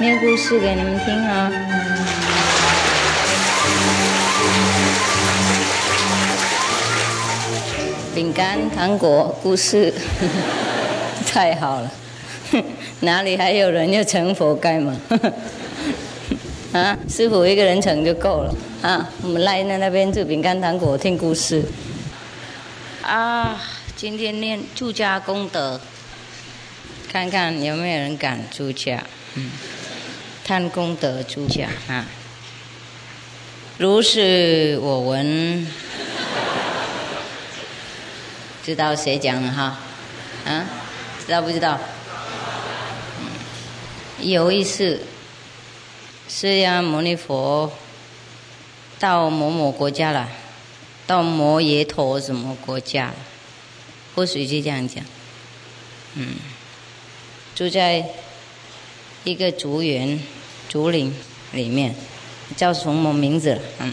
念故事给你们听啊。饼干、糖果故事，太好了，哪里还有人要成佛盖嘛？啊，师傅一个人成就够了啊！我们来那那边吃饼干、糖果，听故事。啊，今天念住家功德，看看有没有人敢住家？嗯，看功德出家啊。如是我闻。知道谁讲的哈？啊，知道不知道？有一次，释迦牟尼佛到某某国家了，到摩耶陀什么国家？或许就这样讲。嗯，住在一个竹园、竹林里面，叫什么名字？嗯，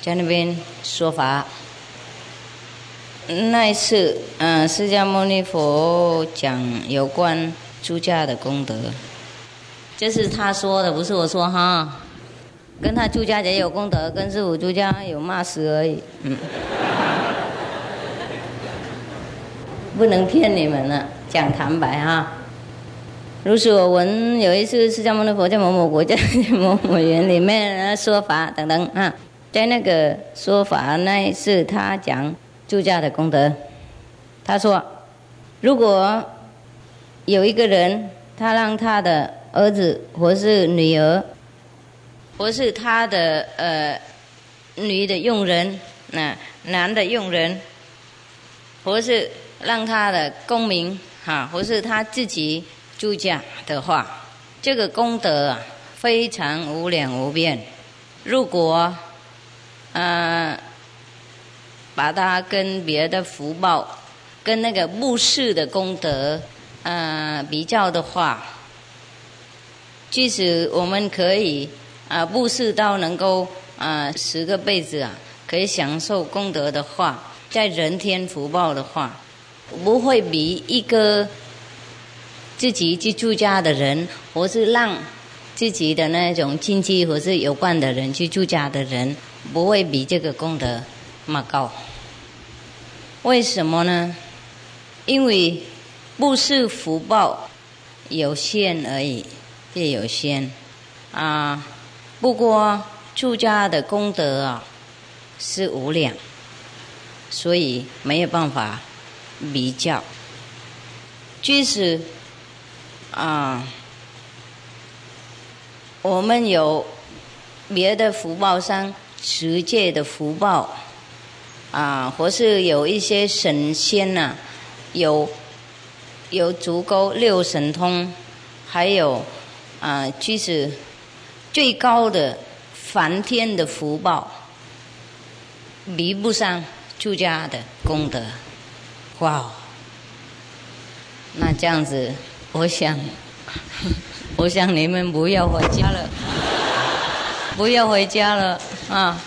在那边说法。那一次，嗯，释迦牟尼佛讲有关出家的功德，这是他说的，不是我说哈。跟他出家也有功德，跟师傅出家有骂死而已，嗯。不能骗你们了，讲坦白哈。如是我闻，有一次释迦牟尼佛在某某国家某某园里面说法等等啊，在那个说法那一次，他讲。住家的功德，他说：“如果有一个人，他让他的儿子或是女儿，或是他的呃女的佣人，那男的佣人，或是让他的公民哈，或是他自己住家的话，这个功德啊非常无量无边。如果嗯。”把它跟别的福报，跟那个布施的功德，呃，比较的话，即使我们可以啊布施到能够啊十个辈子啊，可以享受功德的话，在人天福报的话，不会比一个自己去住家的人，或是让自己的那种亲戚或是有关的人去住家的人，不会比这个功德那么高。为什么呢？因为不是福报有限而已，也有限啊。不过住家的功德啊是无量，所以没有办法比较。即使啊，我们有别的福报上持戒的福报。啊，或是有一些神仙呐，有有足够六神通，还有啊，即使最高的梵天的福报，比不上出家的功德。哇，那这样子，我想，我想你们不要回家了，不要回家了啊。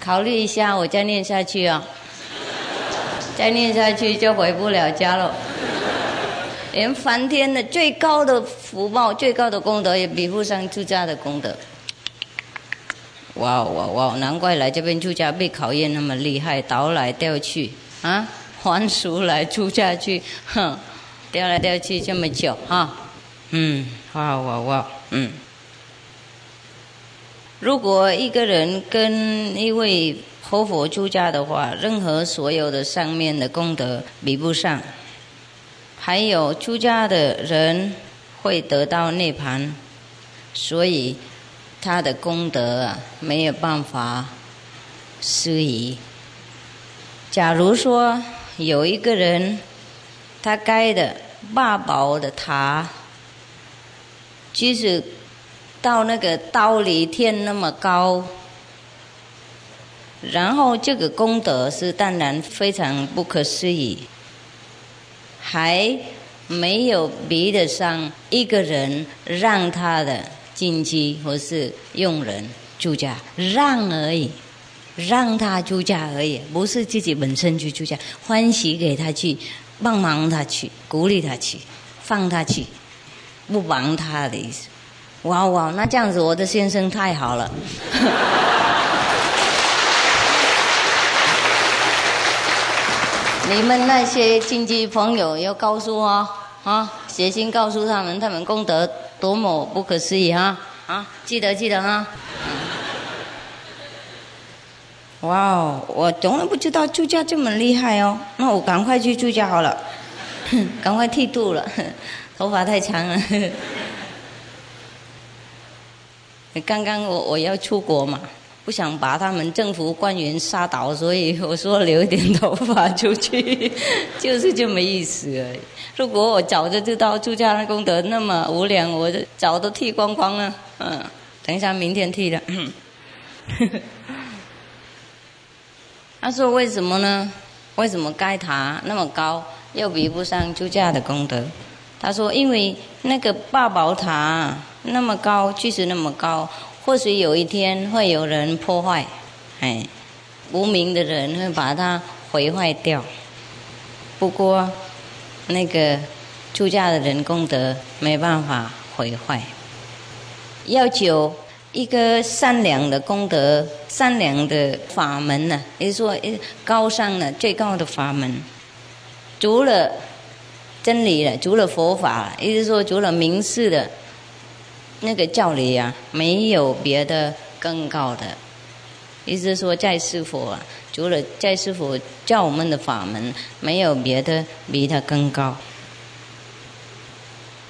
考虑一下，我再念下去啊！再念下去就回不了家了。连梵天的最高的福报、最高的功德也比不上出家的功德。哇哇哇！难怪来这边出家被考验那么厉害，倒来掉去啊，还俗来出家去，哼，掉来掉去这么久哈。嗯，哇哇哇，嗯。如果一个人跟一位活佛出家的话，任何所有的上面的功德比不上。还有出家的人会得到涅盘，所以他的功德啊没有办法施以。假如说有一个人，他盖的八宝的塔，即使。到那个刀离天那么高，然后这个功德是当然非常不可思议，还没有比得上一个人让他的亲戚或是用人住家让而已，让他住家而已，不是自己本身去住家，欢喜给他去帮忙他去，鼓励他去，放他去，不帮他的意思。哇哇，那这样子我的先生太好了。你们那些亲戚朋友要告诉我啊，写信告诉他们，他们功德多么不可思议啊！啊，记得记得啊。哇哦，我从来不知道住家这么厉害哦。那我赶快去住家好了，赶快剃度了，头发太长了。刚刚我我要出国嘛，不想把他们政府官员杀倒，所以我说留一点头发出去，就是这么意思。如果我早就知道朱家的功德那么无量，我就早都剃光光了。嗯，等一下明天剃了。他说：“为什么呢？为什么盖塔那么高，又比不上朱家的功德？”他说：“因为那个八宝塔那么高，即使那么高，或许有一天会有人破坏，哎，无名的人会把它毁坏掉。不过，那个出家的人功德没办法毁坏，要求。”一个善良的功德，善良的法门呢？也就是说，高尚的最高的法门，除了真理了，除了佛法，也就是说，除了明示的那个教理啊，没有别的更高的。意思说，在师佛啊，除了在师佛教我们的法门，没有别的比他更高。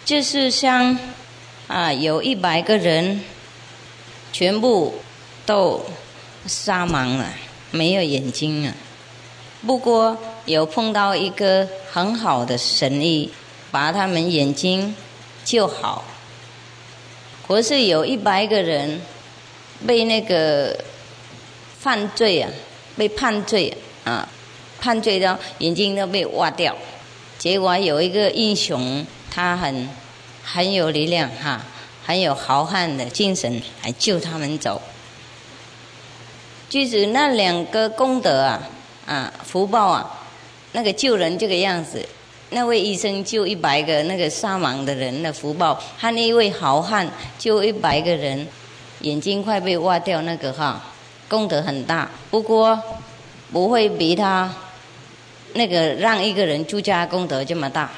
就是像啊，有一百个人。全部都杀盲了，没有眼睛了。不过有碰到一个很好的神医，把他们眼睛救好。可是有一百个人被那个犯罪啊，被判罪啊，判罪到眼睛都被挖掉。结果有一个英雄，他很很有力量哈。很有豪汉的精神来救他们走。就是那两个功德啊，啊福报啊，那个救人这个样子，那位医生救一百个那个撒盲的人的福报，和那位好汉救一百个人眼睛快被挖掉那个哈，功德很大。不过不会比他那个让一个人出家功德这么大。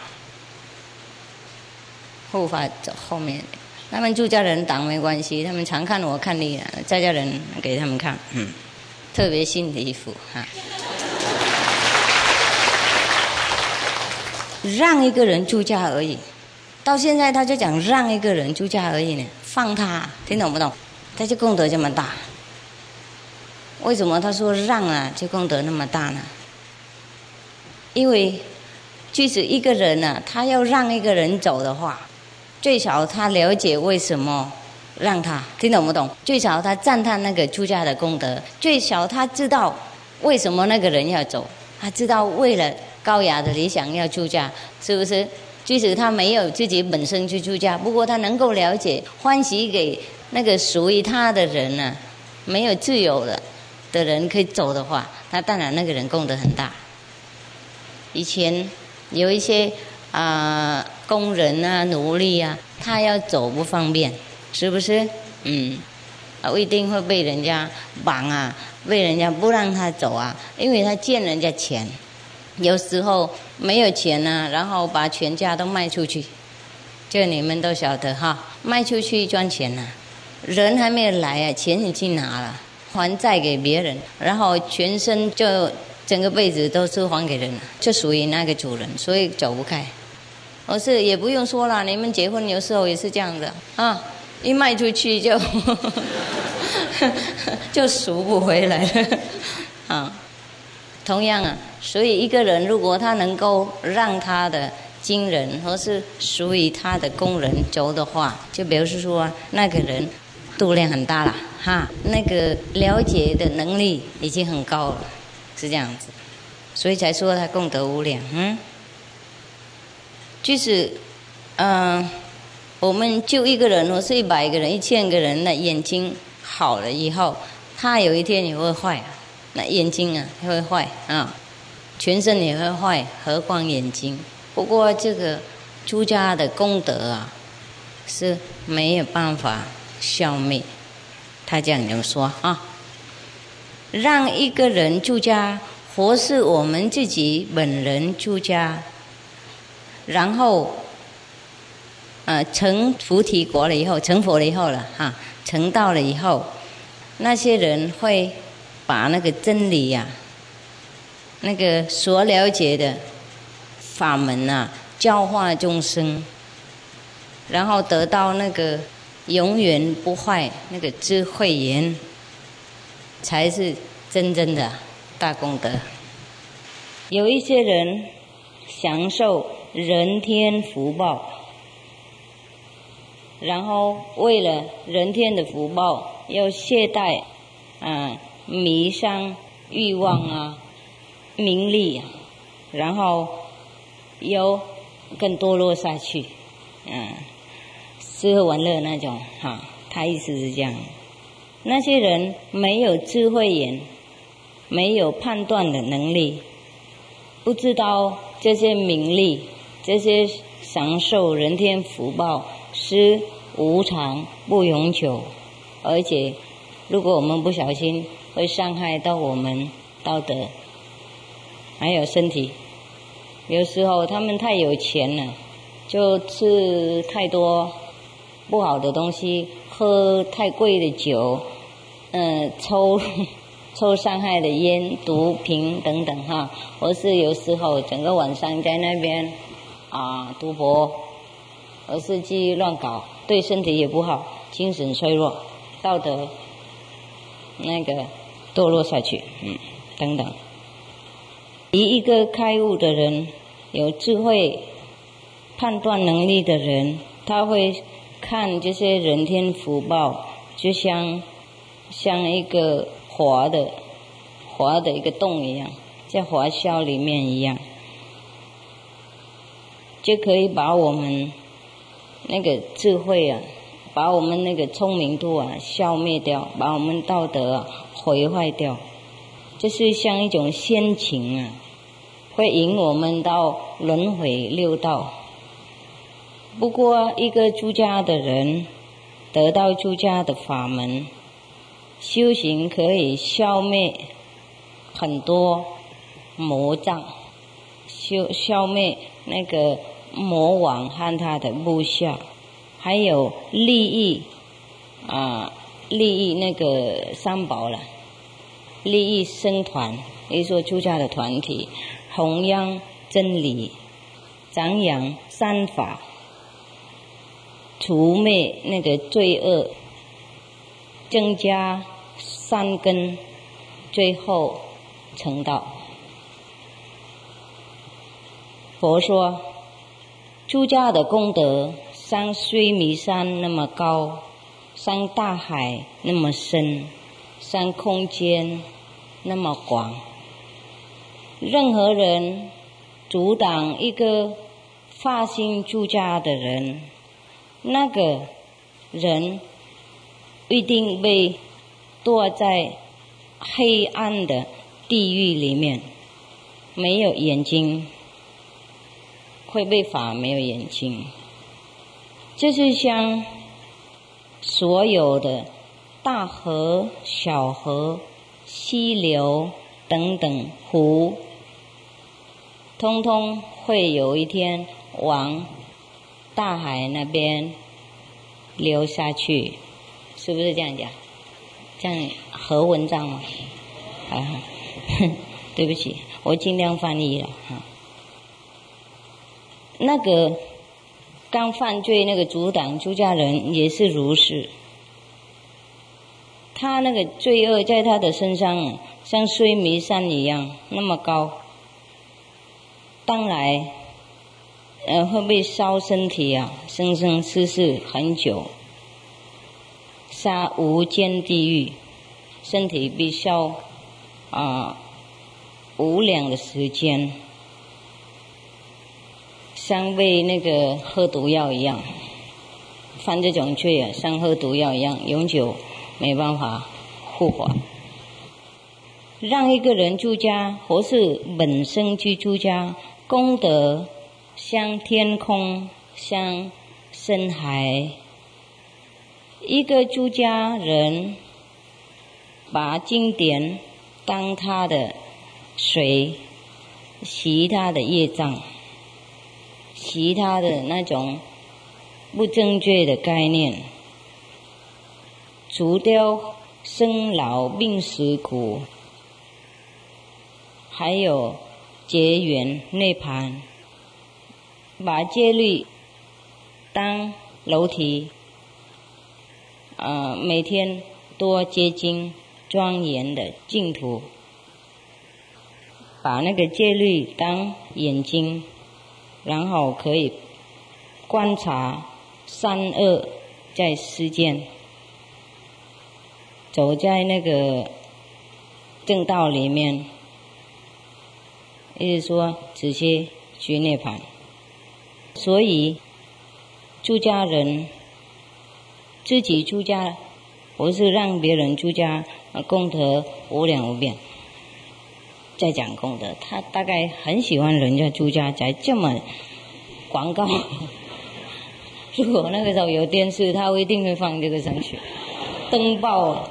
护法走后面。他们住家人挡没关系，他们常看我看你，在家人给他们看，嗯，特别新的衣服哈。让一个人住家而已，到现在他就讲让一个人住家而已呢，放他听懂不懂？他就功德这么大，为什么他说让啊，就功德那么大呢？因为即使一个人呢，他要让一个人走的话。最少他了解为什么让他听懂不懂？最少他赞叹那个出家的功德，最少他知道为什么那个人要走，他知道为了高雅的理想要出家，是不是？即使他没有自己本身去出家，不过他能够了解欢喜给那个属于他的人呢，没有自由的的人可以走的话，那当然那个人功德很大。以前有一些。啊，工人啊，奴隶啊，他要走不方便，是不是？嗯，啊，一定会被人家绑啊，被人家不让他走啊，因为他欠人家钱，有时候没有钱呢，然后把全家都卖出去，这你们都晓得哈，卖出去赚钱呢，人还没有来啊，钱已经拿了，还债给别人，然后全身就整个被子都是还给人了，就属于那个主人，所以走不开。我是也不用说了，你们结婚有时候也是这样的啊，一卖出去就 就赎不回来了啊。同样啊，所以一个人如果他能够让他的经人或是属于他的工人走的话，就表示说那个人度量很大了哈，那个了解的能力已经很高了，是这样子，所以才说他功德无量，嗯。就是，嗯，我们救一个人或是一百个人、一千个人的眼睛好了以后，他有一天也会坏，那眼睛啊会坏啊。全身也会坏，何况眼睛？不过这个出家的功德啊，是没有办法消灭。他这样子说啊，让一个人出家，或是我们自己本人出家，然后，呃，成菩提国了以后，成佛了以后了哈，成道了以后，那些人会把那个真理呀。那个所了解的法门呐，教化众生，然后得到那个永远不坏那个智慧言，才是真正的大功德。有一些人享受人天福报，然后为了人天的福报，要懈怠啊，迷上欲望啊。名利啊，然后又更堕落下去，嗯，吃喝玩乐那种哈，他意思是这样。那些人没有智慧眼，没有判断的能力，不知道这些名利、这些享受人天福报是无常、不永久，而且如果我们不小心，会伤害到我们道德。还有身体，有时候他们太有钱了，就吃太多不好的东西，喝太贵的酒，嗯，抽 抽伤害的烟、毒品等等哈。或是有时候整个晚上在那边啊赌博，而是去乱搞，对身体也不好，精神脆弱，道德那个堕落下去，嗯，等等。以一个开悟的人，有智慧、判断能力的人，他会看这些人天福报，就像像一个滑的滑的一个洞一样，在滑销里面一样，就可以把我们那个智慧啊，把我们那个聪明度啊消灭掉，把我们道德啊毁坏掉。这是像一种仙情啊，会引我们到轮回六道。不过，一个出家的人得到出家的法门，修行可以消灭很多魔障，消消灭那个魔王和他的部下，还有利益啊，利益那个三宝了。利益僧团，也说出家的团体，弘扬真理，张扬三法，除灭那个罪恶，增加三根，最后成道。佛说，出家的功德像须弥山那么高，像大海那么深。像空间那么广，任何人阻挡一个发心住家的人，那个人一定被堕在黑暗的地狱里面，没有眼睛，会被罚没有眼睛，就是像所有的。大河、小河、溪流等等湖，通通会有一天往大海那边流下去，是不是这样讲？这样合文章吗？啊，对不起，我尽量翻译了哈。那个刚犯罪那个阻挡出家人也是如是。他那个罪恶在他的身上，像须弥山一样那么高，当来，呃，会被烧身体啊，生生世世很久，杀无间地狱，身体被烧啊无量的时间，像被那个喝毒药一样，犯这种罪啊，像喝毒药一样永久。没办法护法，让一个人出家，或是本身去出家，功德像天空，像深海。一个出家人把经典当他的水，洗他的业障，其他的那种不正确的概念，除掉生老病死苦。还有结缘涅盘，把戒律当楼梯，呃，每天多接近庄严的净土，把那个戒律当眼睛，然后可以观察善恶在世间，走在那个正道里面。意思说，直接去涅盘。所以，出家人自己出家，不是让别人出家，功德无量无边。在讲功德，他大概很喜欢人家住家，宅这么广告。如果那个时候有电视，他一定会放这个上去，登报。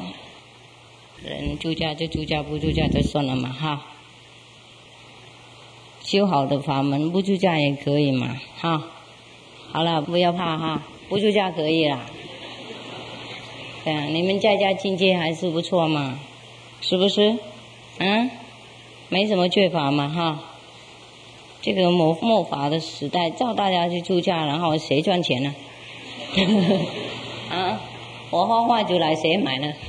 人住家就住家，不住家就算了嘛，哈。修好的法门，不住家也可以嘛，哈。好了，不要怕哈，不住家可以啦。对啊，你们在家境界还是不错嘛，是不是？嗯，没什么缺乏嘛，哈。这个末末法的时代，叫大家去出家，然后谁赚钱呢？啊，我画画就来，谁买呢？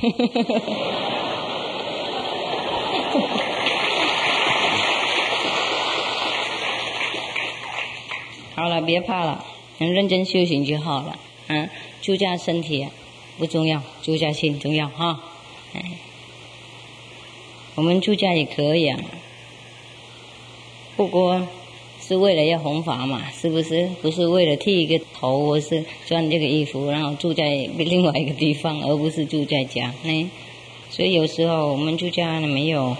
好了，别怕了，很认真修行就好了。嗯，出家身体不重要，出家心重要哈。哎，我们出家也可以啊，不过是为了要弘法嘛，是不是？不是为了剃一个头，或是穿这个衣服，然后住在另外一个地方，而不是住在家。哎，所以有时候我们出家没有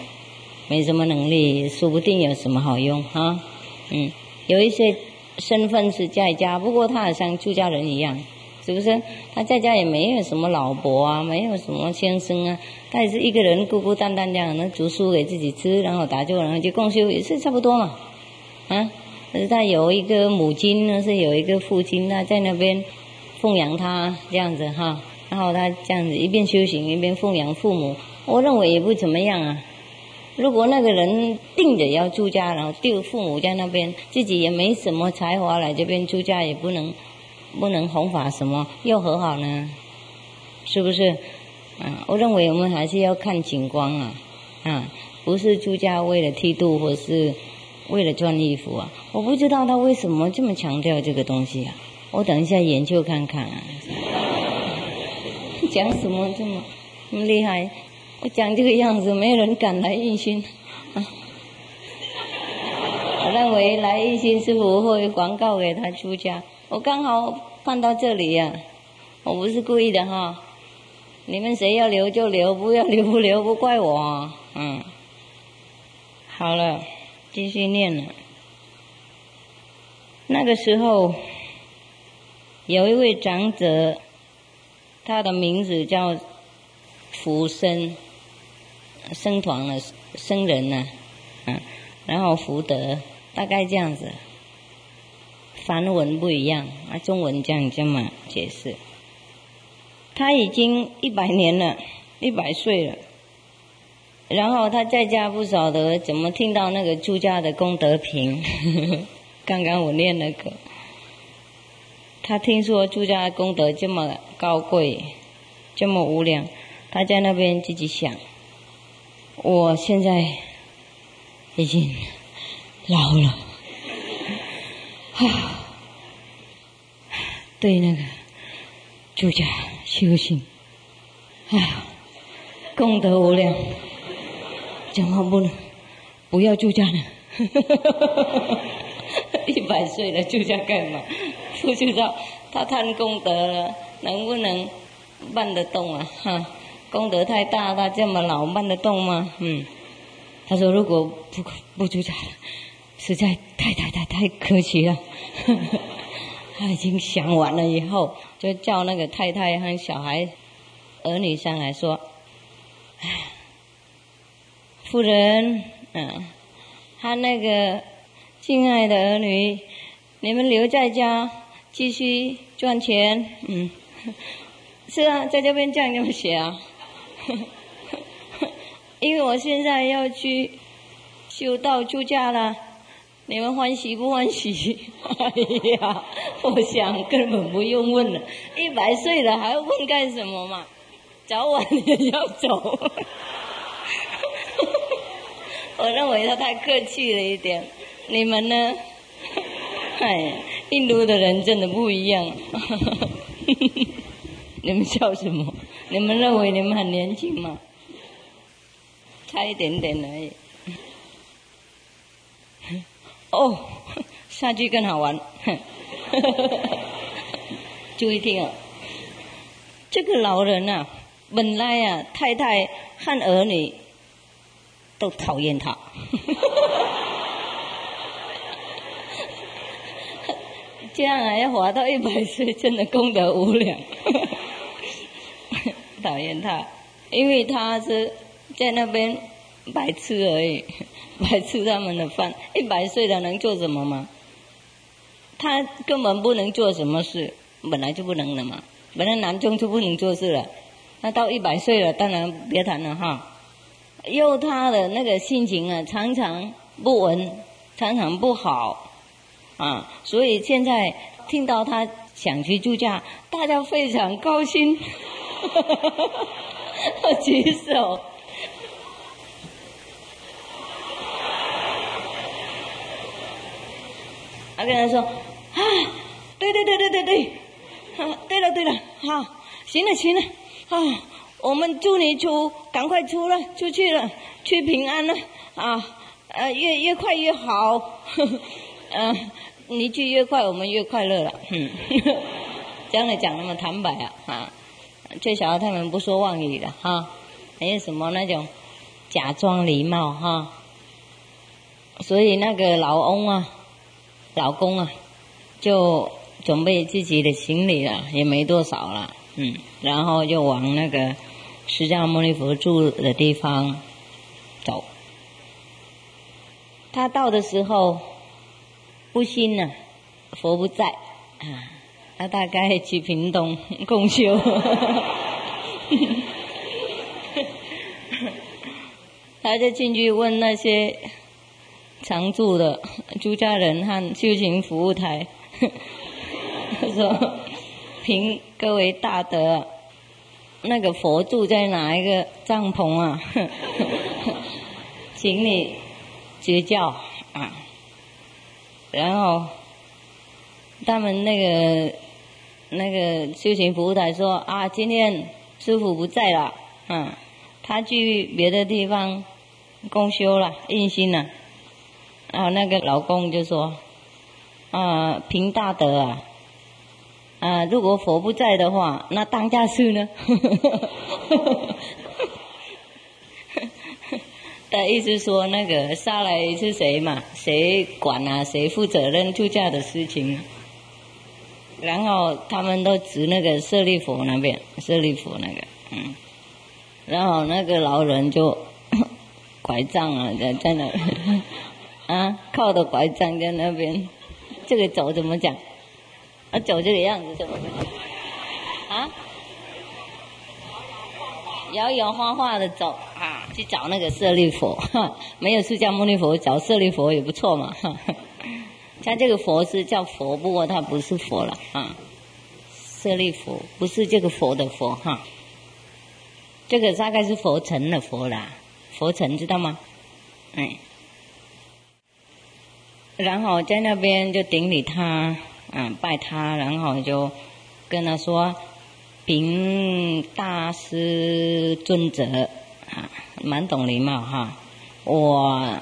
没什么能力，说不定有什么好用哈。嗯，有一些。身份是在家，不过他好像出家人一样，是不是？他在家也没有什么老婆啊，没有什么先生啊，他也是一个人孤孤单单这样，能煮书给自己吃，然后打坐，然后就共修，也是差不多嘛，啊。但是他有一个母亲呢，是有一个父亲，他在那边奉养他这样子哈，然后他这样子一边修行一边奉养父母，我认为也不怎么样啊。如果那个人定着要出家，然后丢父母在那边，自己也没什么才华来这边出家，也不能不能弘法什么，又和好呢？是不是？啊，我认为我们还是要看景观啊，啊，不是出家为了剃度或是为了赚衣服啊。我不知道他为什么这么强调这个东西啊。我等一下研究看看啊。讲什么这么厉害？我讲这个样子，没有人敢来印心啊。我认为来一心师傅会广告给他出家。我刚好看到这里呀，我不是故意的哈。你们谁要留就留，不要留不留不怪我。嗯，好了，继续念了。那个时候，有一位长者，他的名字叫福生。生团了，生人呢，嗯，然后福德大概这样子，梵文不一样，啊，中文这样这么解释。他已经一百年了，一百岁了，然后他在家不晓得怎么听到那个出家的功德品，刚刚我念那个，他听说出家功德这么高贵，这么无量，他在那边自己想。我现在已经老了，对那个住家修行，啊，功德无量，怎么不能不要住家呢？一百岁了，住家干嘛？不知道他贪功德了，能不能办得动啊？哈。功德太大，他这么老办得动吗？嗯，他说如果不不出家，实在太太太太可惜了。他已经想完了以后，就叫那个太太和小孩儿女上来说：“哎，夫人，嗯，他那个敬爱的儿女，你们留在家继续赚钱，嗯，是啊，在这边这样这么写啊，因为我现在要去修道出家了。”你们欢喜不欢喜？哎呀，我想根本不用问了，一百岁了还要问干什么嘛？早晚也要走。我认为他太客气了一点。你们呢？哎，印度的人真的不一样。你们笑什么？你们认为你们很年轻吗？差一点点而已。哦，下句更好玩，注意听啊！这个老人啊，本来啊，太太和儿女都讨厌他，这样啊，要活到一百岁，真的功德无量。讨厌他，因为他是在那边白痴而已。来吃他们的饭，一百岁了能做什么吗？他根本不能做什么事，本来就不能了嘛。本来南中就不能做事了，那到一百岁了，当然别谈了哈。又他的那个心情啊，常常不稳，常常不好啊。所以现在听到他想去度假，大家非常高兴，举手。他跟他说：“啊，对对对对对对，对了对了，好，行了行了，啊，我们祝你出，赶快出了出去了，去平安了，啊，呃，越越快越好，嗯，你去越快，我们越快乐了，嗯，这样讲那么坦白啊，啊，最小他们不说妄语的哈，没有什么那种假装礼貌哈，所以那个老翁啊。”老公啊，就准备自己的行李了，也没多少了，嗯，然后就往那个释迦牟尼佛住的地方走。他到的时候，不信呢，佛不在，啊，他大概去屏东共修，他就进去问那些。常住的朱家人和修行服务台，他 说：“凭各位大德，那个佛住在哪一个帐篷啊？请你指教啊。”然后他们那个那个修行服务台说：“啊，今天师傅不在了，嗯，他去别的地方公修了，印心了。”然后那个老公就说：“啊，凭大德啊，啊，如果佛不在的话，那当家事呢？” 的意思说，那个下来是谁嘛？谁管啊？谁负责任出嫁的事情？然后他们都指那个舍利佛那边，舍利佛那个，嗯，然后那个老人就 拐杖啊，在在那。啊，靠着拐杖在那边，这个走怎么讲？啊，走这个样子怎么？啊？摇摇晃晃的走啊，去找那个舍利佛。没有释迦牟尼佛，找舍利佛也不错嘛。像这个佛是叫佛，不过他不是佛了啊。舍利佛不是这个佛的佛哈，这个大概是佛尘的佛啦，佛尘知道吗？哎。然后在那边就顶礼他，嗯，拜他，然后就跟他说：“禀大师尊者，啊，蛮懂礼貌哈。我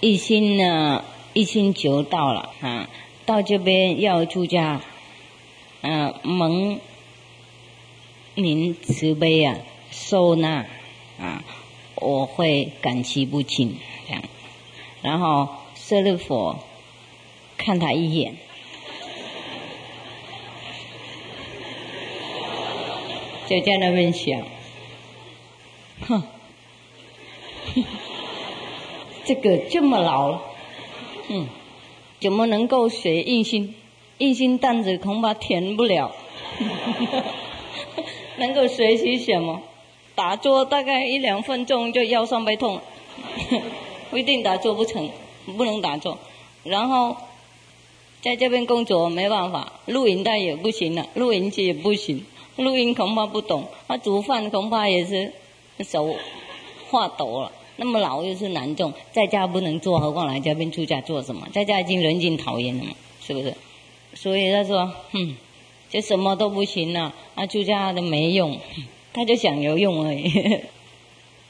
一心呢，一心求道了啊，到这边要出家，嗯，蒙您慈悲啊，收纳啊，我会感激不尽这样。然后舍利佛看他一眼，就在那边想，哼，这个这么老，嗯，怎么能够学印心？印心担子恐怕填不了，能够学习什么？打坐大概一两分钟就腰酸背痛。不一定打坐不成，不能打坐。然后在这边工作没办法，录影带也不行了，录音机也不行，录音恐怕不懂。他煮饭恐怕也是手画抖了。那么老又是难重，在家不能做，何况来这边出家做什么？在家已经人尽讨厌了嘛，是不是？所以他说，哼，就什么都不行了，啊，出家都没用，他就想有用而已。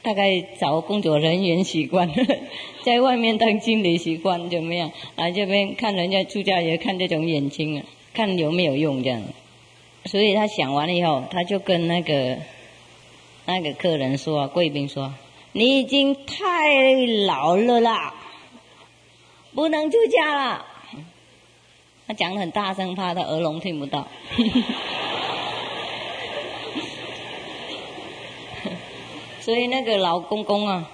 大概找工作人员习惯，在外面当经理习惯怎么样？来这边看人家出家也看这种眼睛啊，看有没有用这样。所以他想完了以后，他就跟那个那个客人说，贵宾说：“你已经太老了啦，不能出家了。”他讲的很大声，怕他耳聋听不到。所以那个老公公啊，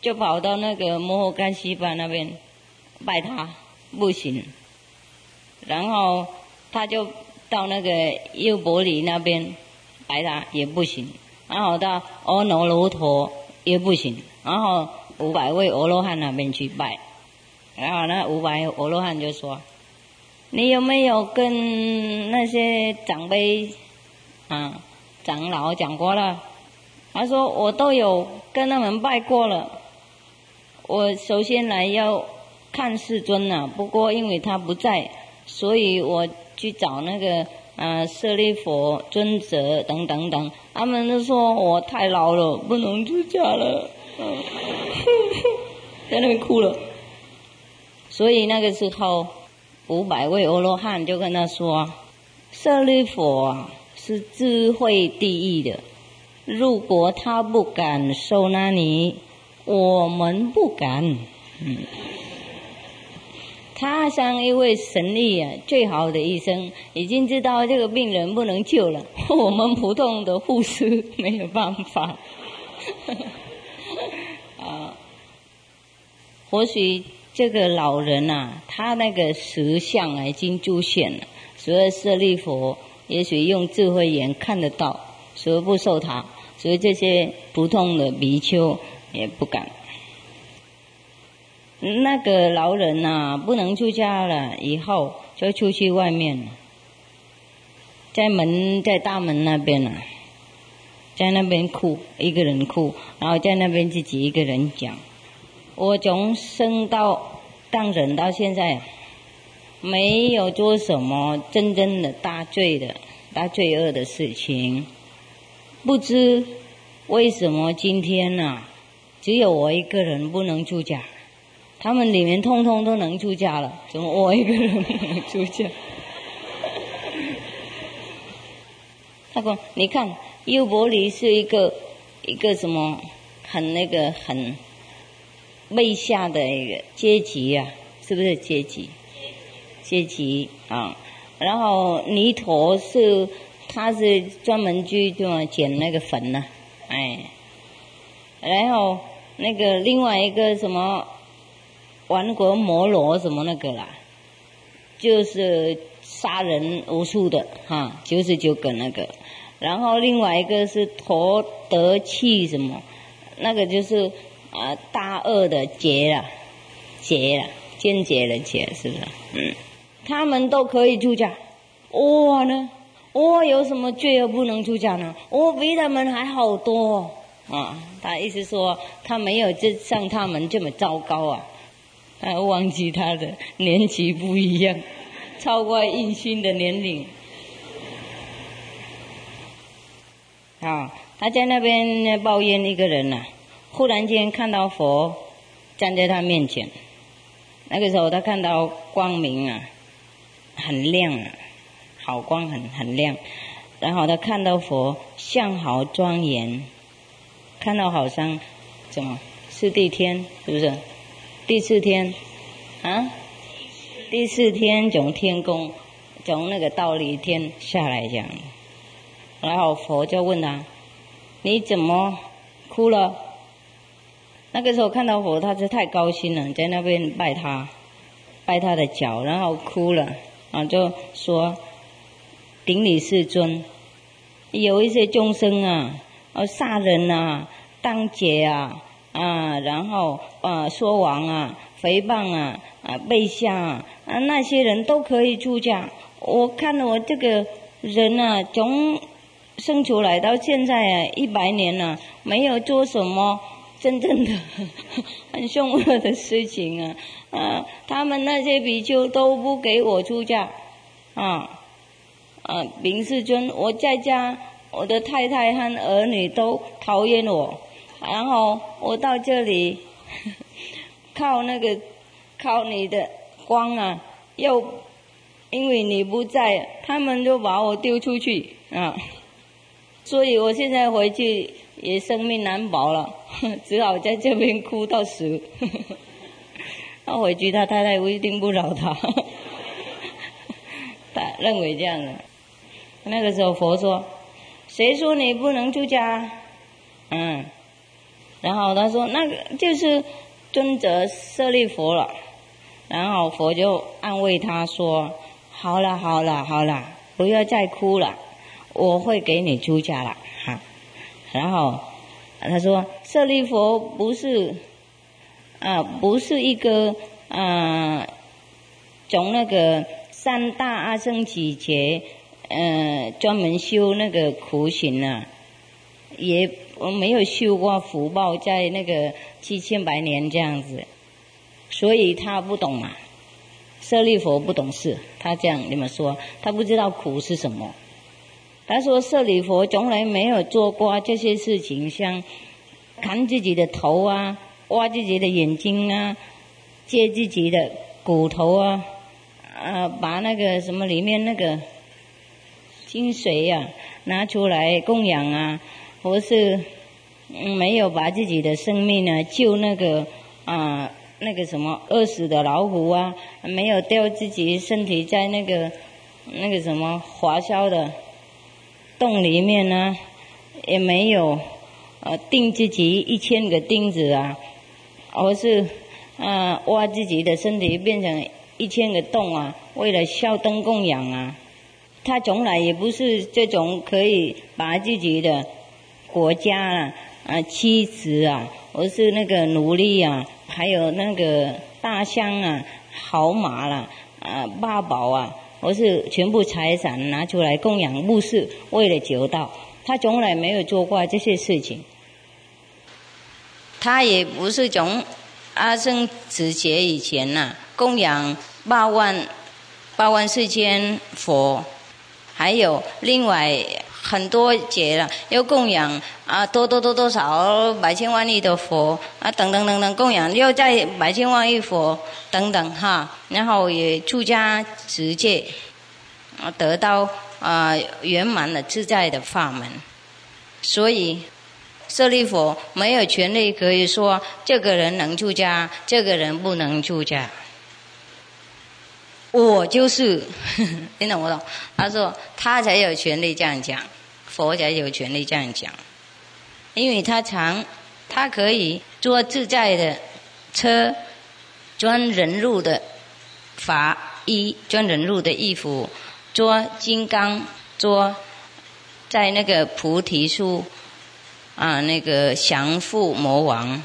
就跑到那个摩诃干西巴那边拜他，不行。然后他就到那个优婆里那边拜他，也不行。然后到阿耨罗陀也不行。然后五百位阿罗汉那边去拜，然后那五百阿罗汉就说：“你有没有跟那些长辈啊、长老讲过了？”他说：“我都有跟他们拜过了。我首先来要看世尊呐，不过因为他不在，所以我去找那个啊舍利佛尊者等等等。他们都说我太老了，不能出家了，在那边哭了。所以那个时候，五百位阿罗汉就跟他说：舍利佛啊是智慧第一的。”如果他不敢收纳你，我们不敢。嗯，他像一位神力啊，最好的医生，已经知道这个病人不能救了。我们普通的护士没有办法。啊，或许这个老人呐，他那个实相啊已经出现了，所以舍利佛也许用智慧眼看得到，所以不受他。所以这些普通的比丘也不敢。那个老人呐，不能出家了，以后就出去外面了，在门在大门那边呐，在那边哭，一个人哭，然后在那边自己一个人讲：我从生到当人到现在，没有做什么真正的大罪的大罪恶的事情。不知为什么今天呢，只有我一个人不能出家，他们里面通通都能出家了，怎么我一个人不能出家？他说：“你看，优婆离是一个一个什么很那个很卑下的一个阶级呀，是不是阶级？阶级啊，然后尼陀是。”他是专门去就捡那个坟呢，哎，然后那个另外一个什么，王国摩罗什么那个啦，就是杀人无数的哈，九十九个那个，然后另外一个是陀德气什么，那个就是啊大恶的劫了，劫了，间劫的劫是不是？嗯，他们都可以出家，哇呢？我有什么罪而不能出家呢？我比他们还好多啊！他意思说他没有这像他们这么糟糕啊！他忘记他的年纪不一样，超过印心的年龄。啊，他在那边抱怨一个人呐，忽然间看到佛站在他面前，那个时候他看到光明啊，很亮啊。好光很很亮，然后他看到佛像好庄严，看到好像怎么四地天是不是？第四天啊？第四天从天宫，从那个道理天下来讲，然后佛就问他：你怎么哭了？那个时候看到佛，他是太高兴了，在那边拜他，拜他的脚，然后哭了，啊，就说顶礼世尊。有一些众生啊，呃，杀人啊，当劫啊，啊，然后啊，说谎啊，诽谤啊，啊，背下啊，啊，那些人都可以出家。我看我这个人啊，从生出来到现在啊，一百年了，没有做什么真正的 很凶恶的事情啊，啊，他们那些比丘都不给我出家，啊。啊，明世尊，我在家，我的太太和儿女都讨厌我，然后我到这里，靠那个，靠你的光啊，又因为你不在，他们就把我丢出去啊，所以我现在回去也生命难保了，只好在这边哭到死。他 回去，他太太一定不饶他，他认为这样的。那个时候佛说：“谁说你不能出家？”嗯，然后他说：“那个就是尊者舍利佛了。”然后佛就安慰他说：“好了好了好了，不要再哭了，我会给你出家了。”哈，然后他说：“舍利佛不是啊，不是一个啊，从那个三大阿僧祇劫。”嗯，专门修那个苦行啊，也我没有修过福报，在那个七千百年这样子，所以他不懂嘛。舍利佛不懂事，他这样你们说，他不知道苦是什么。他说舍利佛从来没有做过这些事情，像砍自己的头啊，挖自己的眼睛啊，借自己的骨头啊，啊，把那个什么里面那个。精髓呀，拿出来供养啊，或是没有把自己的生命呢救那个啊那个什么饿死的老虎啊，没有掉自己身体在那个那个什么华销的洞里面呢，也没有呃钉自己一千个钉子啊，或是啊挖自己的身体变成一千个洞啊，为了烧灯供养啊。他从来也不是这种可以把自己的国家啊、啊妻子啊，或是那个奴隶啊，还有那个大象啊、好马啦、啊八宝啊，或是全部财产拿出来供养牧师，为了求道。他从来没有做过这些事情。他也不是从阿僧祇劫以前呐，供养八万八万四千佛。还有另外很多节了，要供养啊，多多多多少百千万亿的佛啊，等等等等供养，又在百千万亿佛等等哈，然后也出家持戒，啊，得到啊圆满的自在的法门，所以舍利佛没有权利可以说这个人能出家，这个人不能出家。我就是，听懂不懂？他说他才有权利这样讲，佛才有权利这样讲，因为他常，他可以做自在的车，钻人入的法衣，钻人入的衣服，捉金刚，捉在那个菩提树啊，那个降伏魔王，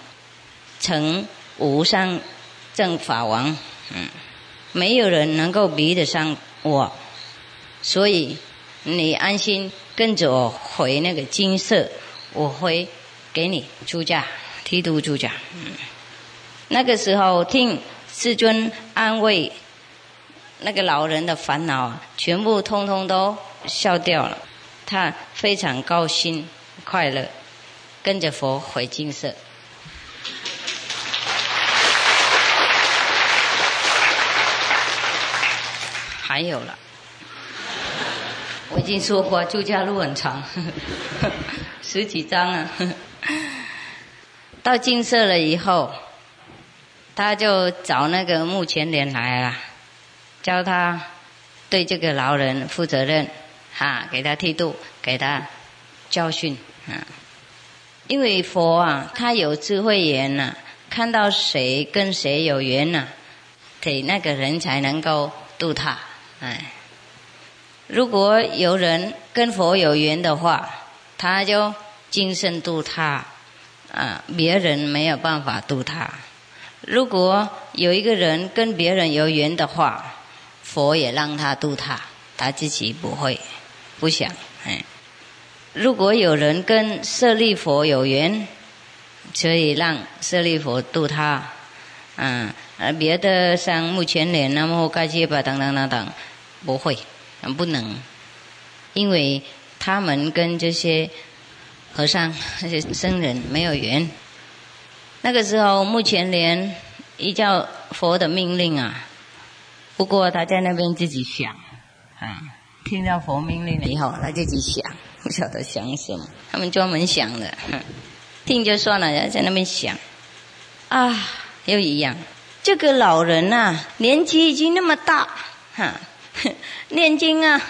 成无上正法王，嗯。没有人能够比得上我，所以你安心跟着我回那个金色，我会给你出价，剃度出价。嗯，那个时候听世尊安慰那个老人的烦恼，全部通通都消掉了，他非常高兴快乐，跟着佛回金色。还有了，我已经说过，住家路很长，十几张啊。到金色了以后，他就找那个目前连来了，教他对这个老人负责任，哈，给他剃度，给他教训，啊，因为佛啊，他有智慧眼呐，看到谁跟谁有缘呐，给那个人才能够度他，哎，如果有人跟佛有缘的话，他就今生度他。啊，别人没有办法度他。如果有一个人跟别人有缘的话，佛也让他度他，他自己不会不想。哎，如果有人跟舍利佛有缘，可以让舍利佛度他。嗯，而别的像目前连、那么盖结巴等等等等，不会，不能，因为他们跟这些。和尚那些僧人没有缘，那个时候目前连依照佛的命令啊，不过他在那边自己想，啊，听到佛命令了以后，他自己想，不晓得想什么，他们专门想的，听就算了，在那边想，啊，又一样，这个老人呐，年纪已经那么大，哈，念经啊。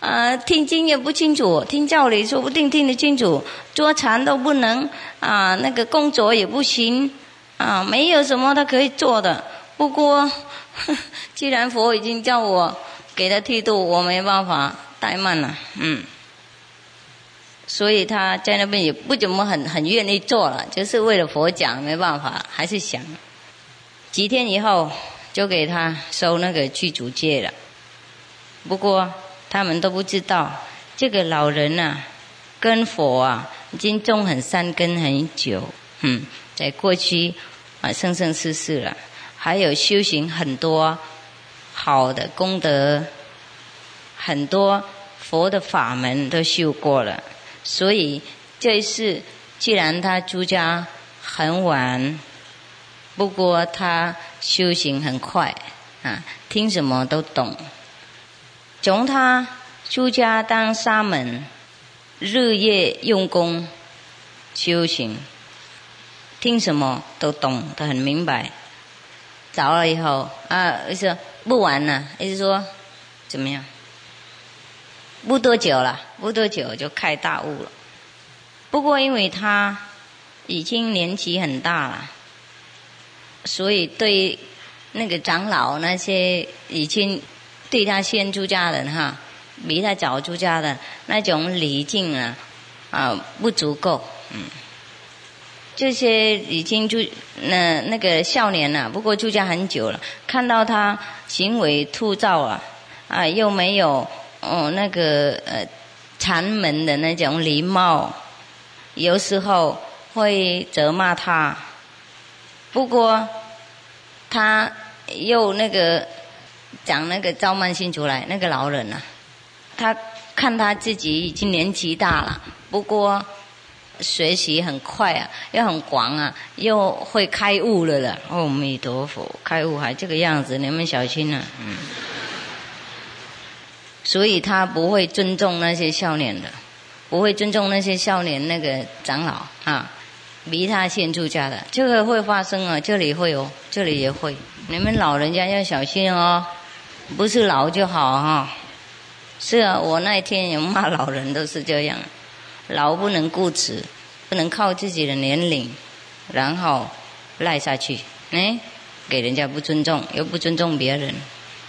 啊，听经也不清楚，听教理说不定听得清楚，坐禅都不能啊，那个工作也不行啊，没有什么他可以做的。不过，既然佛已经叫我给他剃度，我没办法怠慢了，嗯。所以他在那边也不怎么很很愿意做了，就是为了佛讲，没办法，还是想。几天以后就给他收那个具足戒了，不过。他们都不知道，这个老人呐，跟佛啊已经种很善根很久，嗯，在过去啊生生世世了，还有修行很多好的功德，很多佛的法门都修过了，所以这一次既然他出家很晚，不过他修行很快啊，听什么都懂。从他出家当沙门，日夜用功修行，听什么都懂，他很明白。着了以后啊，说不玩了，意思说怎么样？不多久了，不多久就开大悟了。不过因为他已经年纪很大了，所以对那个长老那些已经。对他先出家人哈，比他早出家的那种礼敬啊，啊不足够，嗯，这些已经出那那个少年呐，不过出家很久了，看到他行为粗糙啊，啊又没有哦那个呃禅门的那种礼貌，有时候会责骂他，不过他又那个。讲那个赵曼新出来，那个老人呐，他看他自己已经年纪大了，不过学习很快啊，又很广啊，又会开悟了了。阿弥陀佛，开悟还这个样子，你们小心啊。嗯。所以他不会尊重那些少年的，不会尊重那些少年那个长老啊，比他先出家的，这个会发生啊，这里会有，这里也会，你们老人家要小心哦。不是老就好哈，是啊，我那一天有骂老人都是这样，老不能固执，不能靠自己的年龄，然后赖下去，哎，给人家不尊重，又不尊重别人。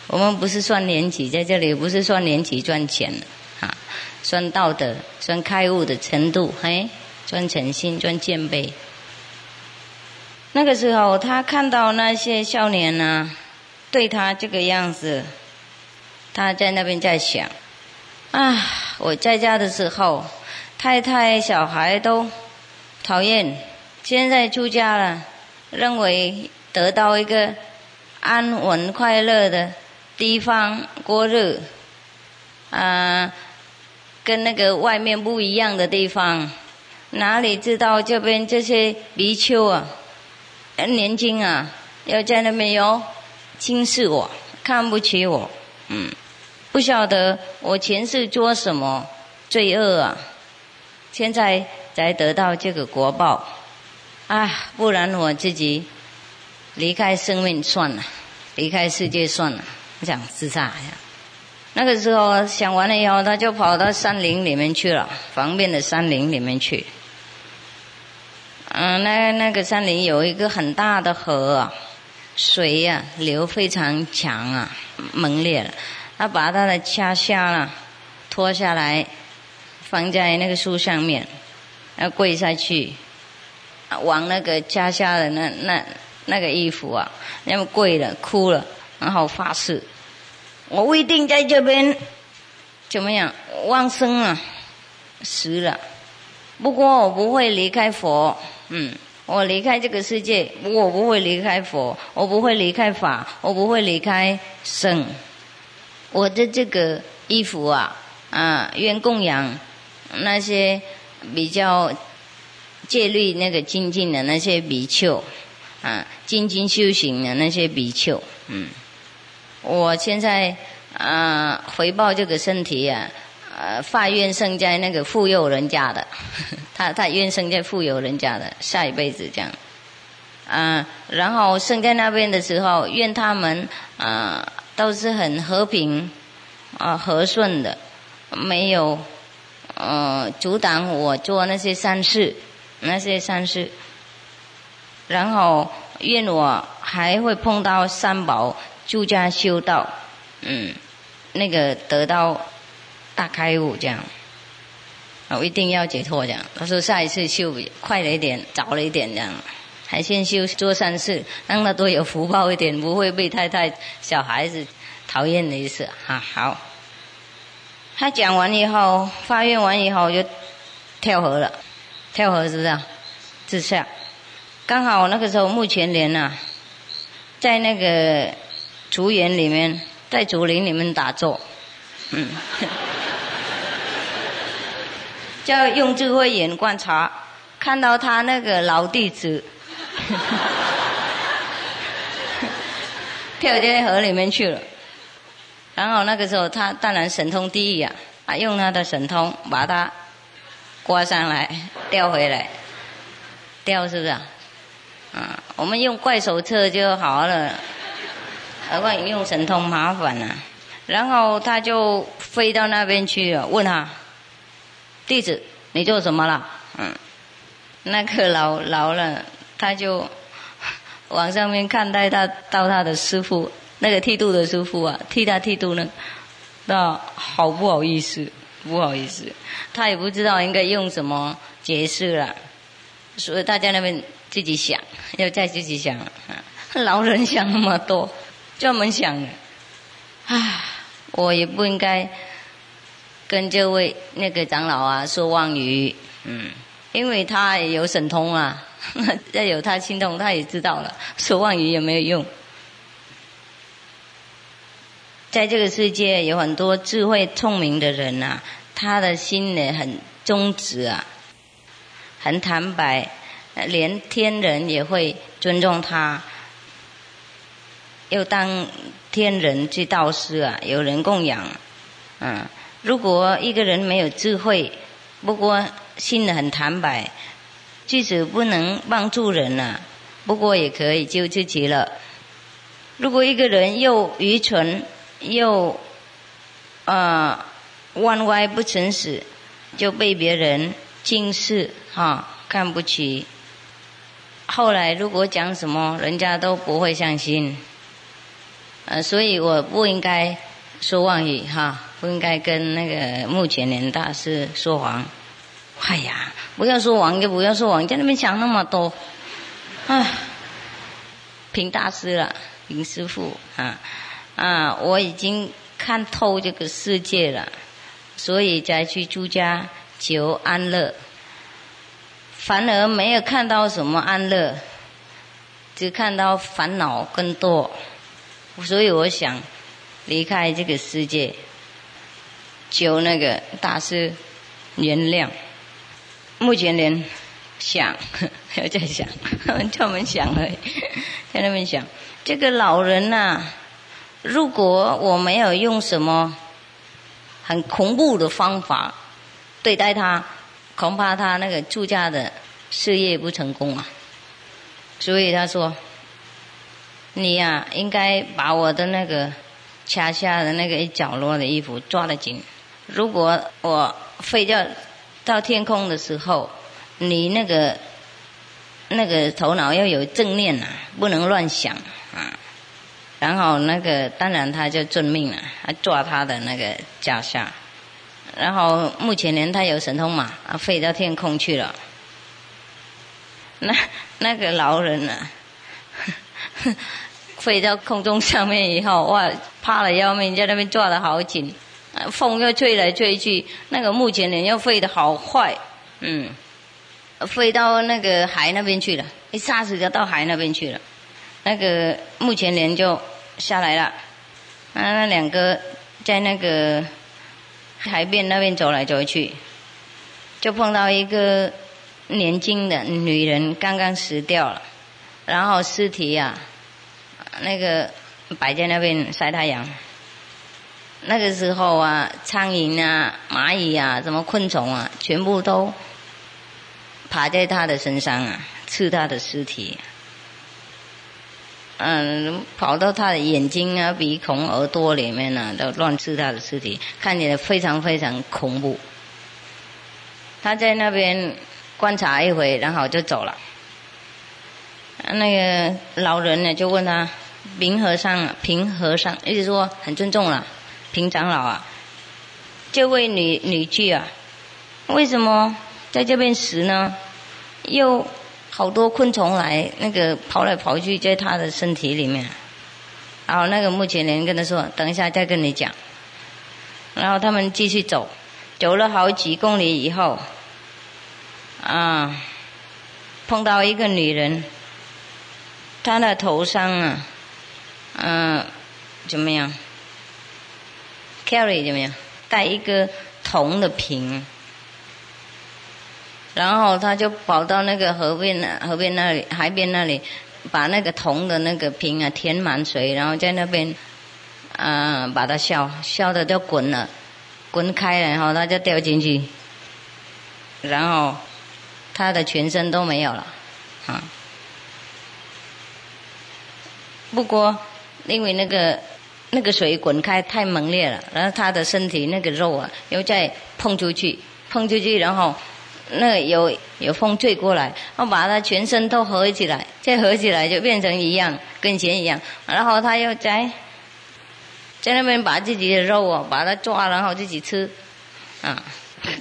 我们不是算年纪，在这里不是算年纪赚钱，啊，算道德，算开悟的程度，嘿，专诚心，赚见背。那个时候，他看到那些少年呢。对他这个样子，他在那边在想：啊，我在家的时候，太太、小孩都讨厌；现在出家了，认为得到一个安稳、快乐的地方过日，啊，跟那个外面不一样的地方，哪里知道这边这些泥鳅啊，很年轻啊，要在那边有。轻视我，看不起我，嗯，不晓得我前世做什么罪恶啊，现在才得到这个国报，啊，不然我自己离开生命算了，离开世界算了，想自杀呀。那个时候想完了以后，他就跑到山林里面去了，旁边的山林里面去。嗯，那那个山林有一个很大的河，水呀流非常强啊，猛烈了。他把他的掐下了，脱下来，放在那个树上面，要跪下去，往那个掐下的那那那个衣服啊，那么跪了，哭了，然后发誓。我一定在这边，怎么样？往生啊，死了。不过我不会离开佛，嗯，我离开这个世界，我不会离开佛，我不会离开法，我不会离开生。我的这个衣服啊，啊，愿供养那些比较戒律那个精进的那些比丘，啊，精进修行的那些比丘，嗯。我现在啊，回报这个身体啊，呃，发愿生在那个富有人家的，他他愿生在富有人家的下一辈子这样，啊，然后生在那边的时候，愿他们啊都是很和平啊和顺的，没有呃阻挡我做那些善事，那些善事，然后愿我还会碰到三宝。住家修道，嗯，那个得到大开悟这样，我一定要解脱这样。他说下一次修快了一点，早了一点这样，还先修做善事，让他多有福报一点，不会被太太、小孩子讨厌的意思啊。好，他讲完以后，发愿完以后就跳河了，跳河是不是啊？自杀。刚好那个时候目前连啊，在那个。竹园里面，在竹林里面打坐，嗯，叫用智慧眼观察，看到他那个老弟子 跳进河里面去了，然后那个时候他当然神通第一啊，啊用他的神通把他刮上来，钓回来，钓是不是啊？啊，我们用怪手册就好了。何况用神通麻烦了，然后他就飞到那边去了问他弟子你做什么了？嗯，那个老老了，他就往上面看待他到他的师傅那个剃度的师傅啊，替他剃度呢，那好不好意思，不好意思，他也不知道应该用什么解释了，所以大家那边自己想，要再自己想，老人想那么多。专门想，啊，我也不应该跟这位那个长老啊说妄语，嗯，因为他也有神通啊，要有他心通，他也知道了，说妄语也没有用。在这个世界有很多智慧聪明的人呐，他的心呢很忠直啊，很坦白，连天人也会尊重他。又当天人之道师啊，有人供养，嗯，如果一个人没有智慧，不过心很坦白，即使不能帮助人啊，不过也可以救自己了。如果一个人又愚蠢又啊弯歪不诚实，就被别人轻视哈看不起，后来如果讲什么，人家都不会相信。呃，所以我不应该说妄语哈，不应该跟那个目前年大师说谎。哎呀，不要说谎就不要说谎，在那边想那么多，啊，平大师了，平师傅啊啊，我已经看透这个世界了，所以才去朱家求安乐，反而没有看到什么安乐，只看到烦恼更多。所以我想离开这个世界，求那个大师原谅。目前连想 还在想，叫我们想而已，在那边想。这个老人呐，如果我没有用什么很恐怖的方法对待他，恐怕他那个住家的事业不成功啊。所以他说：“你呀，应该把我的那个掐下的那个一角落的衣服抓得紧。如果我飞掉到天空的时候，你那个那个头脑要有正念呐，不能乱想啊。然后那个当然他就遵命了，他抓他的那个脚下。然后目前连他有神通嘛，啊，飞到天空去了。”那那个老人呢，飞到空中上面以后，哇，怕了要命，在那边抓得好紧，风又吹来吹去，那个目前人又飞得好快，嗯，飞到那个海那边去了，一下子就到海那边去了，那个目前人就下来了，啊，那两个在那个海边那边走来走去，就碰到一个。年轻的女人刚刚死掉了，然后尸体呀，那个摆在那边晒太阳。那个时候啊，苍蝇啊、蚂蚁啊、什么昆虫啊，全部都爬在他的身上啊，吃他的尸体。嗯，跑到他的眼睛啊、鼻孔、耳朵里面呢，都乱吃他的尸体，看起来非常非常恐怖。他在那边。观察一回，然后就走了。那个老人呢，就问他：“平和尚啊，平和尚，意思说很尊重了，平长老啊，这位女女婿啊，为什么在这边死呢？又好多昆虫来，那个跑来跑去在他的身体里面。然后那个目前人跟他说：等一下再跟你讲。然后他们继续走，走了好几公里以后。啊，碰到一个女人，她的头上啊，嗯，怎么样？carry 怎么样？带一个铜的瓶，然后他就跑到那个河边那河边那里海边那里，把那个铜的那个瓶啊填满水，然后在那边啊把它削，削的就滚了，滚开了，然后他就掉进去，然后。他的全身都没有了，啊！不过因为那个那个水滚开太猛烈了，然后他的身体那个肉啊又再碰出去，碰出去，然后那有有风吹过来，然后把他全身都合起来，再合起来就变成一样，跟前一样。然后他又在在那边把自己的肉啊，把它抓，然后自己吃，啊。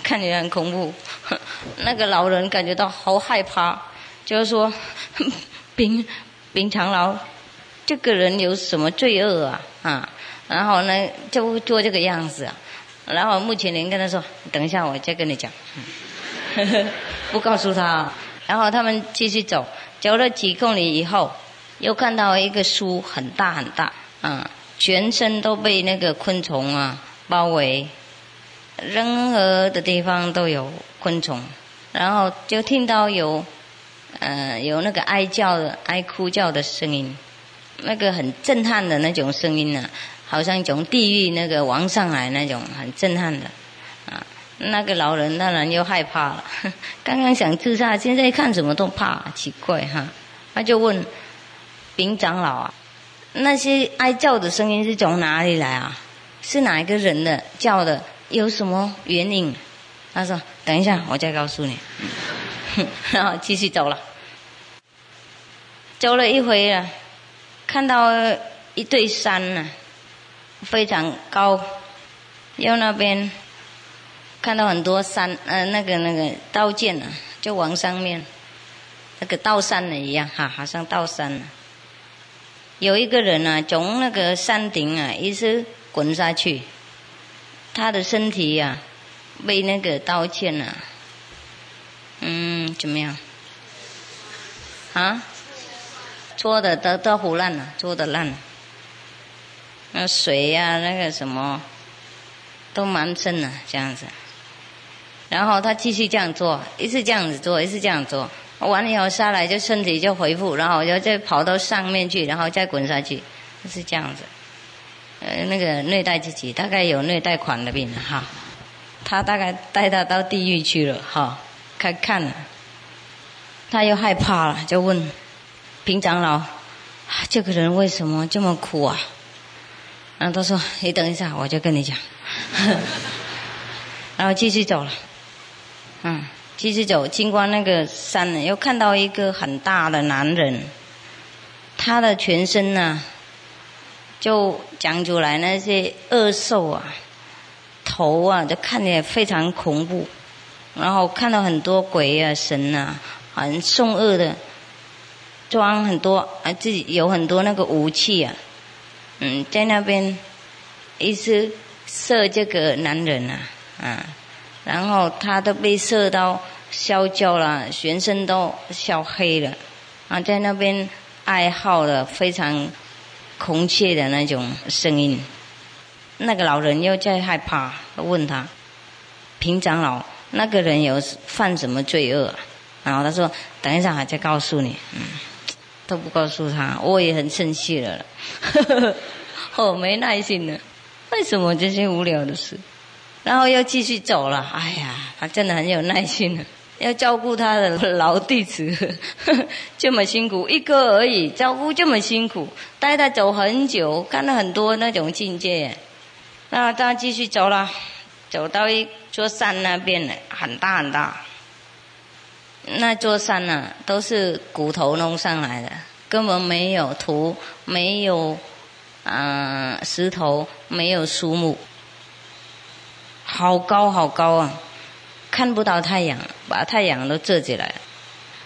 看起来很恐怖，那个老人感觉到好害怕，就是说，冰冰长老，这个人有什么罪恶啊？啊，然后呢就做这个样子啊，然后目前人跟他说，等一下我再跟你讲，不告诉他，然后他们继续走，走了几公里以后，又看到一个树很大很大，啊，全身都被那个昆虫啊包围。任何的地方都有昆虫，然后就听到有，呃，有那个哀叫的、哀哭叫的声音，那个很震撼的那种声音呢，好像从地狱那个王上来那种很震撼的，啊，那个老人当然又害怕了，刚刚想自杀，现在看什么都怕，奇怪哈，他就问丙长老啊，那些哀叫的声音是从哪里来啊？是哪一个人的叫的？有什么原因？他说：“等一下，我再告诉你。”然后继续走了。走了一回了，看到一对山呢，非常高。又那边看到很多山，呃，那个那个刀剑呢，就往上面，那个刀山的一样，哈，好像刀山。有一个人呢，从那个山顶啊，一直滚下去。他的身体呀，被那个刀剑呐，嗯，怎么样？啊？搓的都都糊烂了，搓的烂了。那水呀，那个什么，都蛮深的，这样子。然后他继续这样做，一直这样子做，一直这样做，完了以后下来就身体就恢复，然后就再跑到上面去，然后再滚下去，就是这样子。呃，那个虐待自己，大概有虐待狂的病哈。他大概带他到地狱去了哈，看看了，他又害怕了，就问平长老，这个人为什么这么苦啊？然后他说：“你等一下，我就跟你讲。”然后继续走了，嗯，继续走，经过那个山，又看到一个很大的男人，他的全身呢，就讲出来那些恶兽啊，头啊，就看起来非常恐怖，然后看到很多鬼啊、神啊，很凶恶的，装很多啊，自己有很多那个武器啊。嗯，在那边一直射这个男人啊，啊，然后他都被射到烧焦了，全身都烧黑了，啊，在那边哀嚎的非常空切的那种声音。那个老人又在害怕，问他平长老，那个人有犯什么罪恶？然后他说：“等一下，还再告诉你。”嗯。都不告诉他，我也很生气了，我 没耐心了。为什么这些无聊的事？然后又继续走了。哎呀，他真的很有耐心了，要照顾他的老弟子，这么辛苦，一个而已，照顾这么辛苦，带他走很久，看了很多那种境界。那他继续走了，走到一座山那边了，很大很大。那座山呢，都是骨头弄上来的，根本没有土，没有啊石头，没有树木，好高好高啊，看不到太阳，把太阳都遮起来，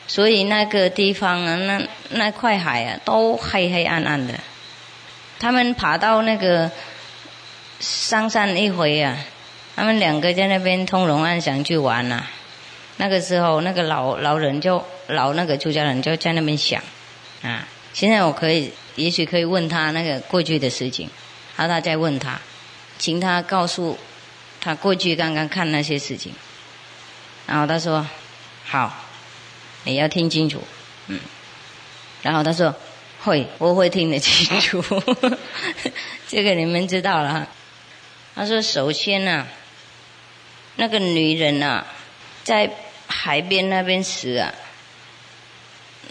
所以那个地方啊，那那块海啊，都黑黑暗暗的。他们爬到那个上山一回啊，他们两个在那边通融暗想去玩呐。那个时候，那个老老人就老那个出家人就在那边想，啊，现在我可以，也许可以问他那个过去的事情，然后他再问他，请他告诉他过去刚刚看那些事情，然后他说好，你要听清楚，嗯，然后他说会，我会听得清楚，这个你们知道了，他说首先呢，那个女人啊。在海边那边死啊，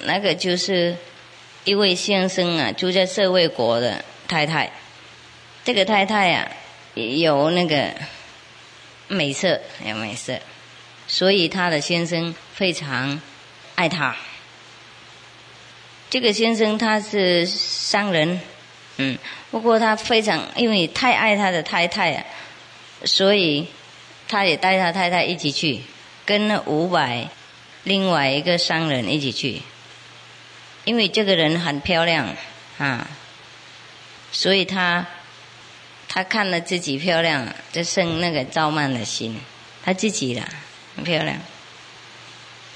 那个就是一位先生啊，住在社会国的太太。这个太太啊，有那个美色，有美色，所以他的先生非常爱她。这个先生他是商人，嗯，不过他非常因为太爱他的太太啊，所以他也带他太太一起去。跟那五百另外一个商人一起去，因为这个人很漂亮啊，所以他他看了自己漂亮，就生那个赵曼的心，他自己啦，很漂亮。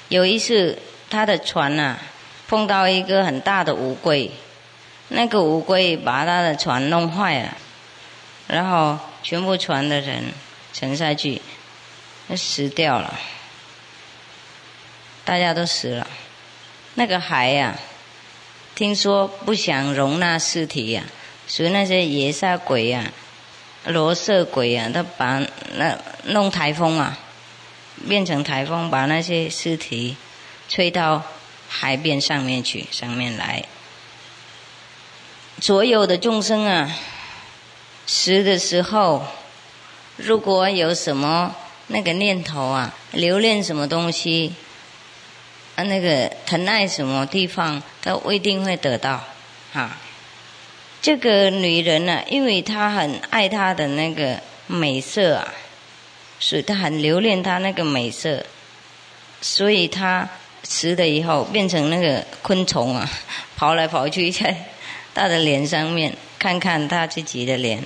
有一次，他的船呐碰到一个很大的乌龟，那个乌龟把他的船弄坏了，然后全部船的人沉下去，死掉了。大家都死了，那个海呀，听说不想容纳尸体呀，所以那些野煞鬼呀、罗色鬼呀，他把那弄台风啊，变成台风，把那些尸体吹到海边上面去，上面来。所有的众生啊，死的时候，如果有什么那个念头啊，留恋什么东西。啊，那个疼爱什么地方，都不一定会得到，哈。这个女人呢，因为她很爱她的那个美色啊，所以她很留恋她那个美色，所以她死了以后变成那个昆虫啊，跑来跑去在她的脸上面看看她自己的脸，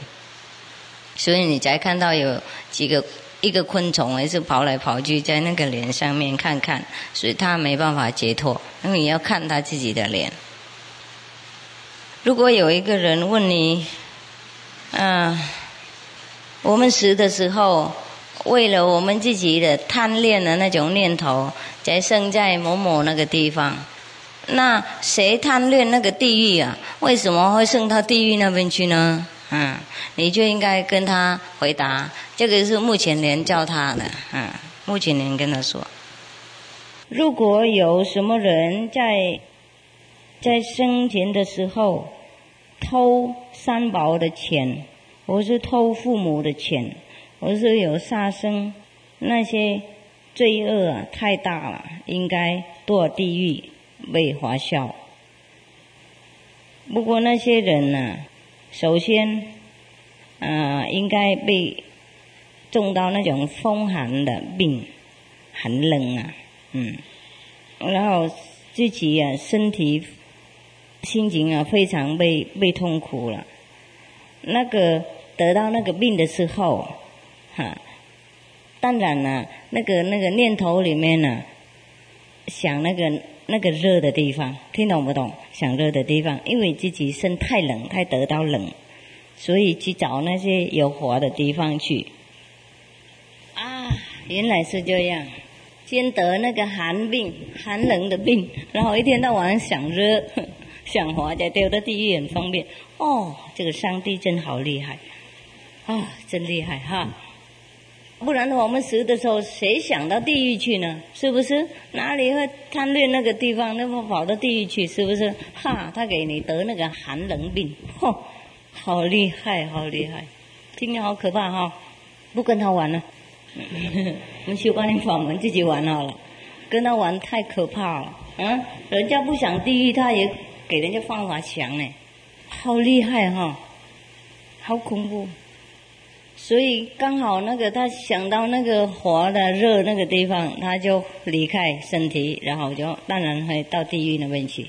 所以你才看到有几个。一个昆虫还是跑来跑去在那个脸上面看看，所以他没办法解脱，因为你要看他自己的脸。如果有一个人问你，嗯，我们死的时候，为了我们自己的贪恋的那种念头，才生在某某那个地方，那谁贪恋那个地狱啊？为什么会生到地狱那边去呢？嗯，你就应该跟他回答，这个是目前连教他的，嗯，目前连跟他说，如果有什么人在在生前的时候偷三宝的钱，或是偷父母的钱，或是有杀生，那些罪恶啊太大了，应该堕地狱被罚笑。不过那些人呢，首先啊应该被中到那种风寒的病，很冷啊，嗯，然后自己啊身体。心情啊，非常被被痛苦了。那个得到那个病的时候，哈，当然了，那个那个念头里面呢，想那个那个热的地方，听懂不懂？想热的地方，因为自己身太冷，太得到冷，所以去找那些有火的地方去。啊，原来是这样，先得那个寒病，寒冷的病，然后一天到晚想热。想活在丢到地狱很方便哦，这个上帝真好厉害啊，真厉害哈！不然的话，我们死的时候谁想到地狱去呢？是不是？哪里会贪恋那个地方，那么跑到地狱去？是不是？哈，他给你得那个寒冷病，嚯，好厉害，好厉害！听着好可怕哈！不跟他玩了，我们修观音法门自己玩好了，跟他玩太可怕了。嗯，人家不想地狱，他也。给人家方法强呢，好厉害哈，好恐怖。所以刚好那个他想到那个火的热那个地方，他就离开身体，然后就当然会到地狱那边去。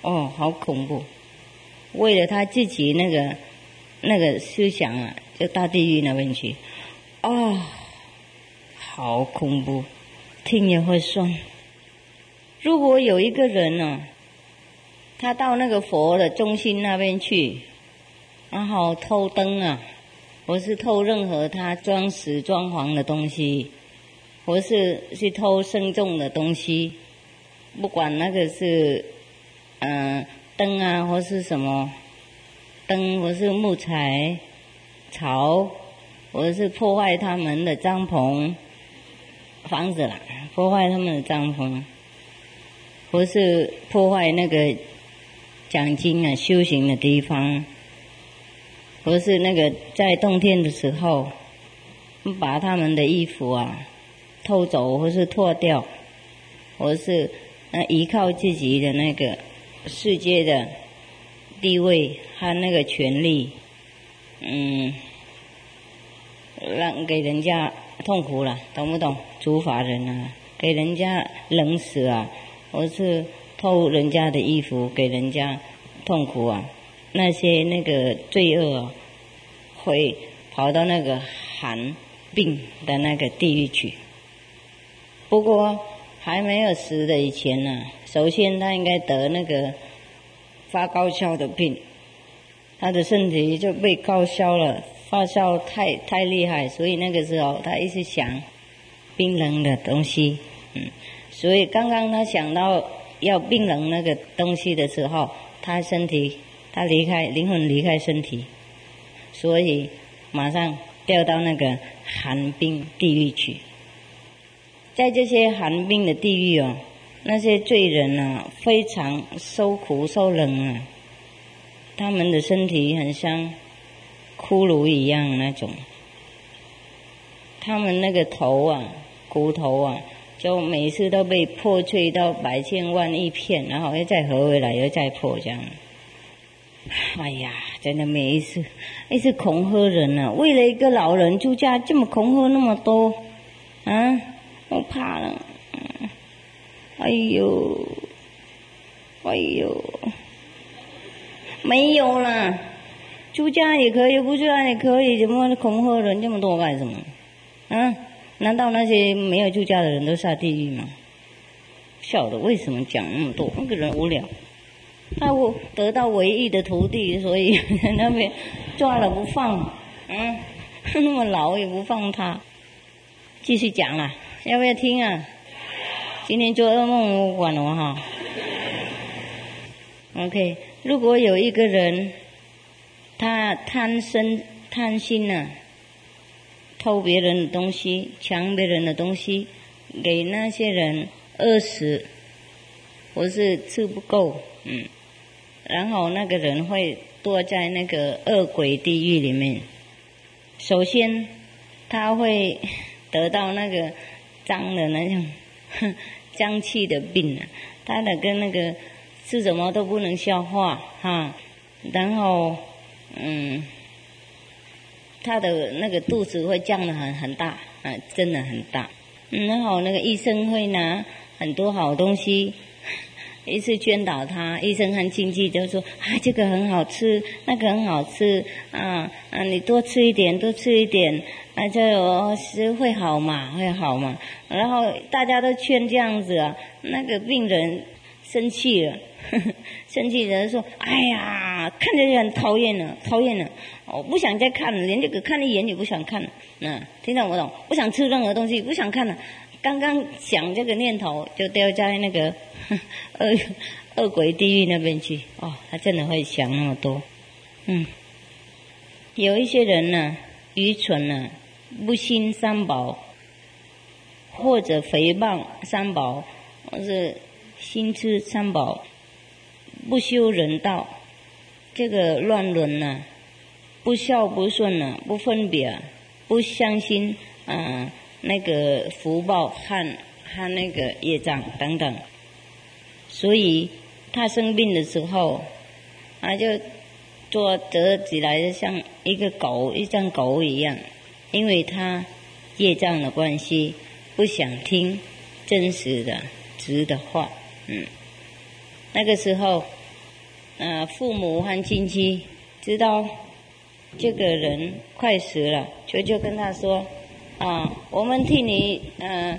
哦，好恐怖！为了他自己那个那个思想啊，就到地狱那边去。啊，好恐怖，听也会酸。如果有一个人呢？他到那个佛的中心那边去，然后偷灯啊，或是偷任何他装饰装潢的东西，或是去偷生重的东西，不管那个是嗯灯啊，或是什么灯，或是木材、草，或是破坏他们的帐篷、房子啦，破坏他们的帐篷，或是破坏那个。讲经啊，修行的地方，或是那个在冬天的时候，把他们的衣服啊偷走，或是脱掉，或是那依靠自己的那个世界的地位和那个权利，嗯，让给人家痛苦了，懂不懂？主法人啊，给人家冷死啊，或是。偷人家的衣服给人家痛苦啊！那些那个罪恶会跑到那个寒病的那个地狱去。不过还没有死的以前呢，首先他应该得那个发高烧的病，他的身体就被高烧了，发烧太太厉害，所以那个时候他一直想冰冷的东西，嗯，所以刚刚他想到。要冰冷那个东西的时候，他身体他离开灵魂离开身体，所以马上掉到那个寒冰地狱去。在这些寒冰的地狱哦，那些罪人啊，非常受苦受冷啊，他们的身体很像骷髅一样那种，他们那个头啊，骨头啊。就每次都被破碎到百千万亿片，然后又再合回来，又再破这样。哎呀，真的每一次，一直恐吓人呢。为了一个老人出家，这么恐吓那么多，啊，我怕了。哎呦，哎呦，没有了，出家也可以，不出家也可以，怎么恐吓人这么多干什么？啊？难道那些没有出家的人都下地狱吗？笑的为什么讲那么多？那个人无聊，他我得到唯一的徒弟，所以 那边抓了不放，嗯，那么老也不放他。继续讲了，要不要听啊？今天做噩梦我管了哈。OK，如果有一个人，他贪生贪心呢？偷别人的东西，抢别人的东西，给那些人饿死，或是吃不够，嗯，然后那个人会堕在那个恶鬼地狱里面。首先，他会得到那个脏的那种 脏气的病啊，他的跟那个吃什么都不能消化哈，然后嗯，他的那个肚子会降得很很大啊，真的很大。然后那个医生会拿很多好东西。一次劝导他，医生和亲戚就说：“啊，这个很好吃，那个很好吃，啊啊，你多吃一点，多吃一点，啊，就是会好嘛，会好嘛。”然后大家都劝这样子啊，那个病人生气了，生气人说：“哎呀，看着就很讨厌了，讨厌了，我不想再看了，连这个看一眼也不想看了。”嗯，听懂不懂？不想吃任何东西，不想看了。刚刚想这个念头，就掉在那个 恶恶鬼地狱那边去。哦，他真的会想那么多。嗯，有一些人呢，愚蠢呢，不信三宝，或者诽谤三宝，或是心痴三宝，不修人道，这个乱伦呢，不孝不顺呢，不分别，不相信啊。那个福报和和那个业障等等，所以他生病的时候，他就坐折起来的像一个狗，一像狗一样，因为他业障的关系，不想听真实的直的话，嗯，那个时候，呃，父母和亲戚知道这个人快死了，就就跟他说。啊，我们替你嗯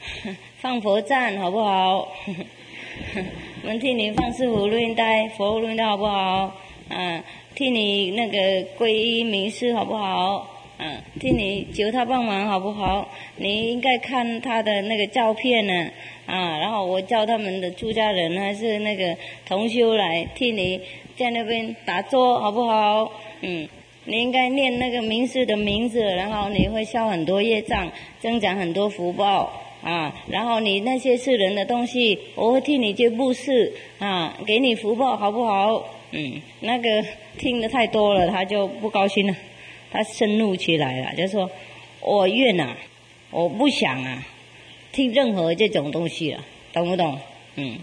放佛赞好不好？我们替你放四福录音带、佛录音带好不好？嗯，替你那个皈依名师好不好？嗯，替你求他帮忙好不好？你应该看他的那个照片呢，啊，然后我叫他们的出家人还是那个同修来替你在那边打坐好不好？嗯。你应该念那个名师的名字，然后你会消很多业障，增长很多福报啊。然后你那些是人的东西，我会替你去布施啊，给你福报，好不好？嗯，那个听的太多了，他就不高兴了，他盛怒起来了，就说：“我愿啊，我不想啊，听任何这种东西了，懂不懂？”嗯，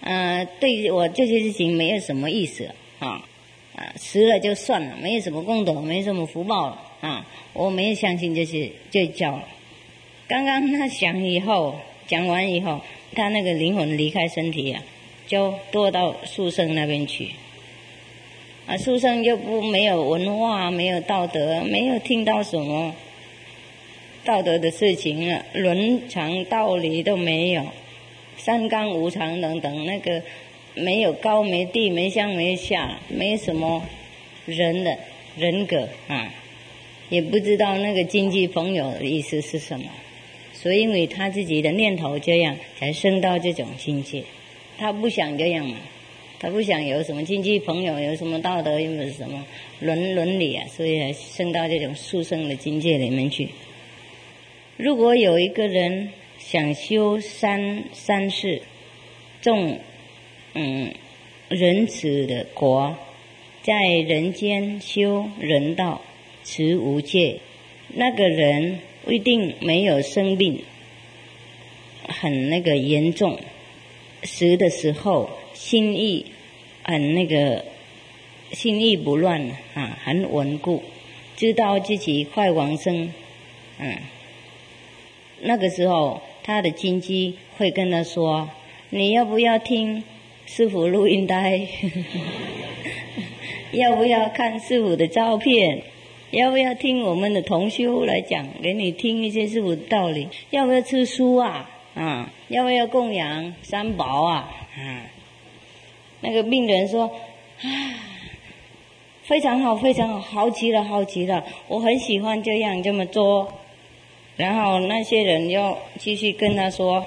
呃，对我这些事情没有什么意思啊。啊，死了就算了，没什么功德，没什么福报了啊！我没有相信这些，就叫了。刚刚他想以后，讲完以后，他那个灵魂离开身体啊，就堕到书生那边去。啊，书生又不没有文化，没有道德，没有听到什么道德的事情啊，伦常道理都没有，三纲五常等等那个。没有高没低没上没下，没什么人的人格啊，也不知道那个经济朋友的意思是什么，所以因为他自己的念头这样，才升到这种境界。他不想这样嘛，他不想有什么经济朋友，有什么道德，有什么伦伦理啊，所以才升到这种畜生的境界里面去。如果有一个人想修三三世，重。嗯，仁慈的国，在人间修人道，持无戒，那个人一定没有生病，很那个严重，死的时候心意很那个，心意不乱啊，很稳固，知道自己快往生，嗯，那个时候他的亲戚会跟他说：“你要不要听？”师傅录音带，要不要看师傅的照片？要不要听我们的同修来讲，给你听一些师傅的道理？要不要吃书啊？啊，要不要供养三宝啊？啊，那个病人说，啊，非常好，非常好，好极了，好极了，我很喜欢这样这么做。然后那些人又继续跟他说。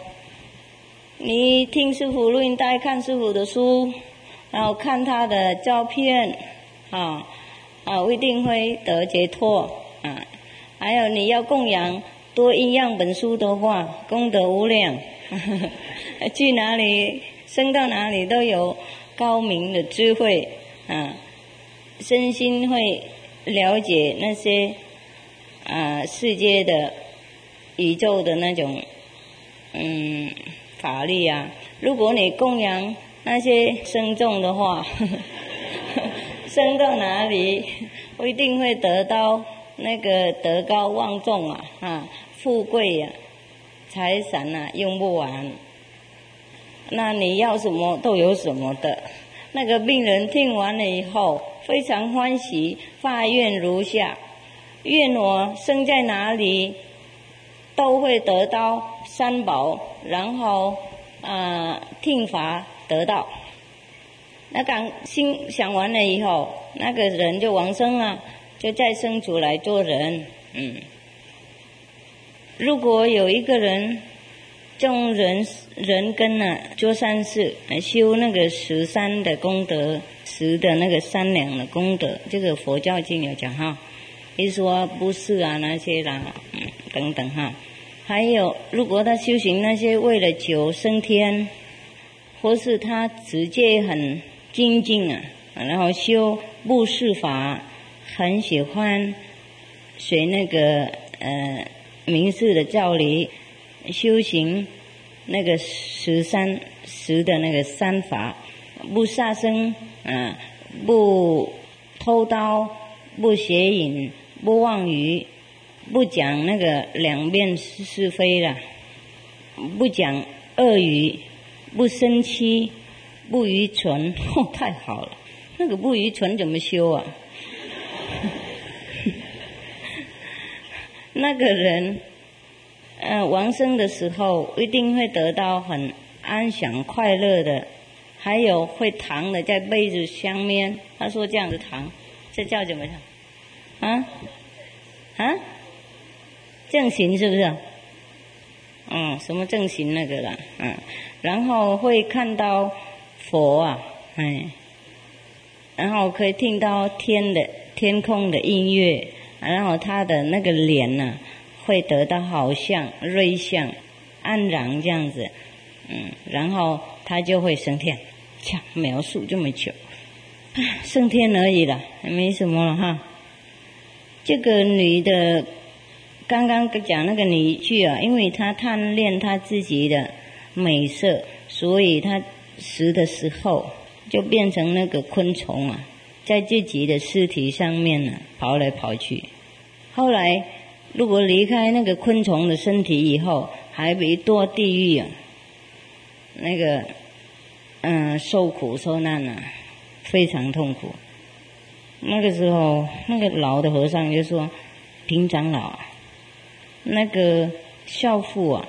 你听师傅录音带，看师傅的书，然后看他的照片，啊啊，一定会得解脱啊！还有你要供养多一样本书的话，功德无量，去哪里升到哪里都有高明的智慧啊，身心会了解那些啊世界的宇宙的那种嗯法力啊。如果你供养那些生众的话，生到哪里，不一定会得到那个德高望重啊，啊，富贵呀，财产呐，用不完。那你要什么都有什么的。那个病人听完了以后，非常欢喜，发愿如下：愿我生在哪里，都会得到三宝，然后啊听法得到。那刚心想完了以后，那个人就往生了，就再生出来做人。嗯，如果有一个人种人人根呢，做善事，修那个十三的功德，十的那个三两的功德，这个佛教经有讲哈，一说不是啊那些啦，嗯等等哈，还有如果他修行那些为了求升天，或是他直接很。精进啊，然后修布施法，很喜欢学那个呃名士的教理，修行那个十三十的那个三法，不杀生啊，不偷刀，不邪淫，不妄语，不讲那个两面是是非了，不讲恶语，不生气。不愚蠢，哦，太好了！那个不愚蠢怎么修啊？那个人，呃，亡生的时候一定会得到很安详快乐的，还有会躺的在被子上面。他说这样子躺，这叫怎么躺？啊？啊？正行是不是？嗯，什么正行那个了？嗯，然后会看到。佛啊，哎，然后可以听到天的天空的音乐，然后他的那个脸呢，会得到好像瑞相安然这样子，嗯，然后他就会升天，讲描述这么久，升天而已了，没什么了哈。这个女的刚刚讲那个女婿啊，因为他贪恋他自己的美色，所以他。死的时候就变成那个昆虫啊，在自己的尸体上面呢跑来跑去。后来如果离开那个昆虫的身体以后，还没堕地狱啊，那个嗯受苦受难啊，非常痛苦。那个时候那个老的和尚就说：“平长老，那个孝父啊，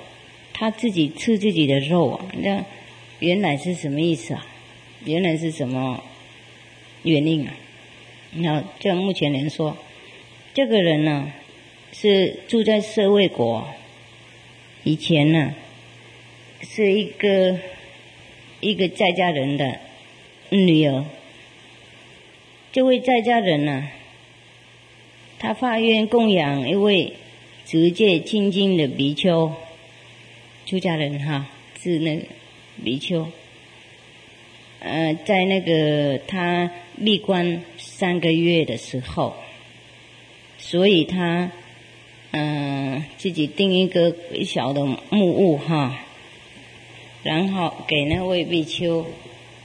他自己吃自己的肉啊，那。”原来是什么意思啊？原来是什么原因啊？那就目前来说，这个人呢是住在社会国，以前呢是一个一个在家人的女儿。这位在家人呢，他发愿供养一位直接亲近的比丘，出家人哈，是那个。比丘，呃，在那个他闭关三个月的时候，所以他嗯自己定一个小的木屋哈，然后给那位比丘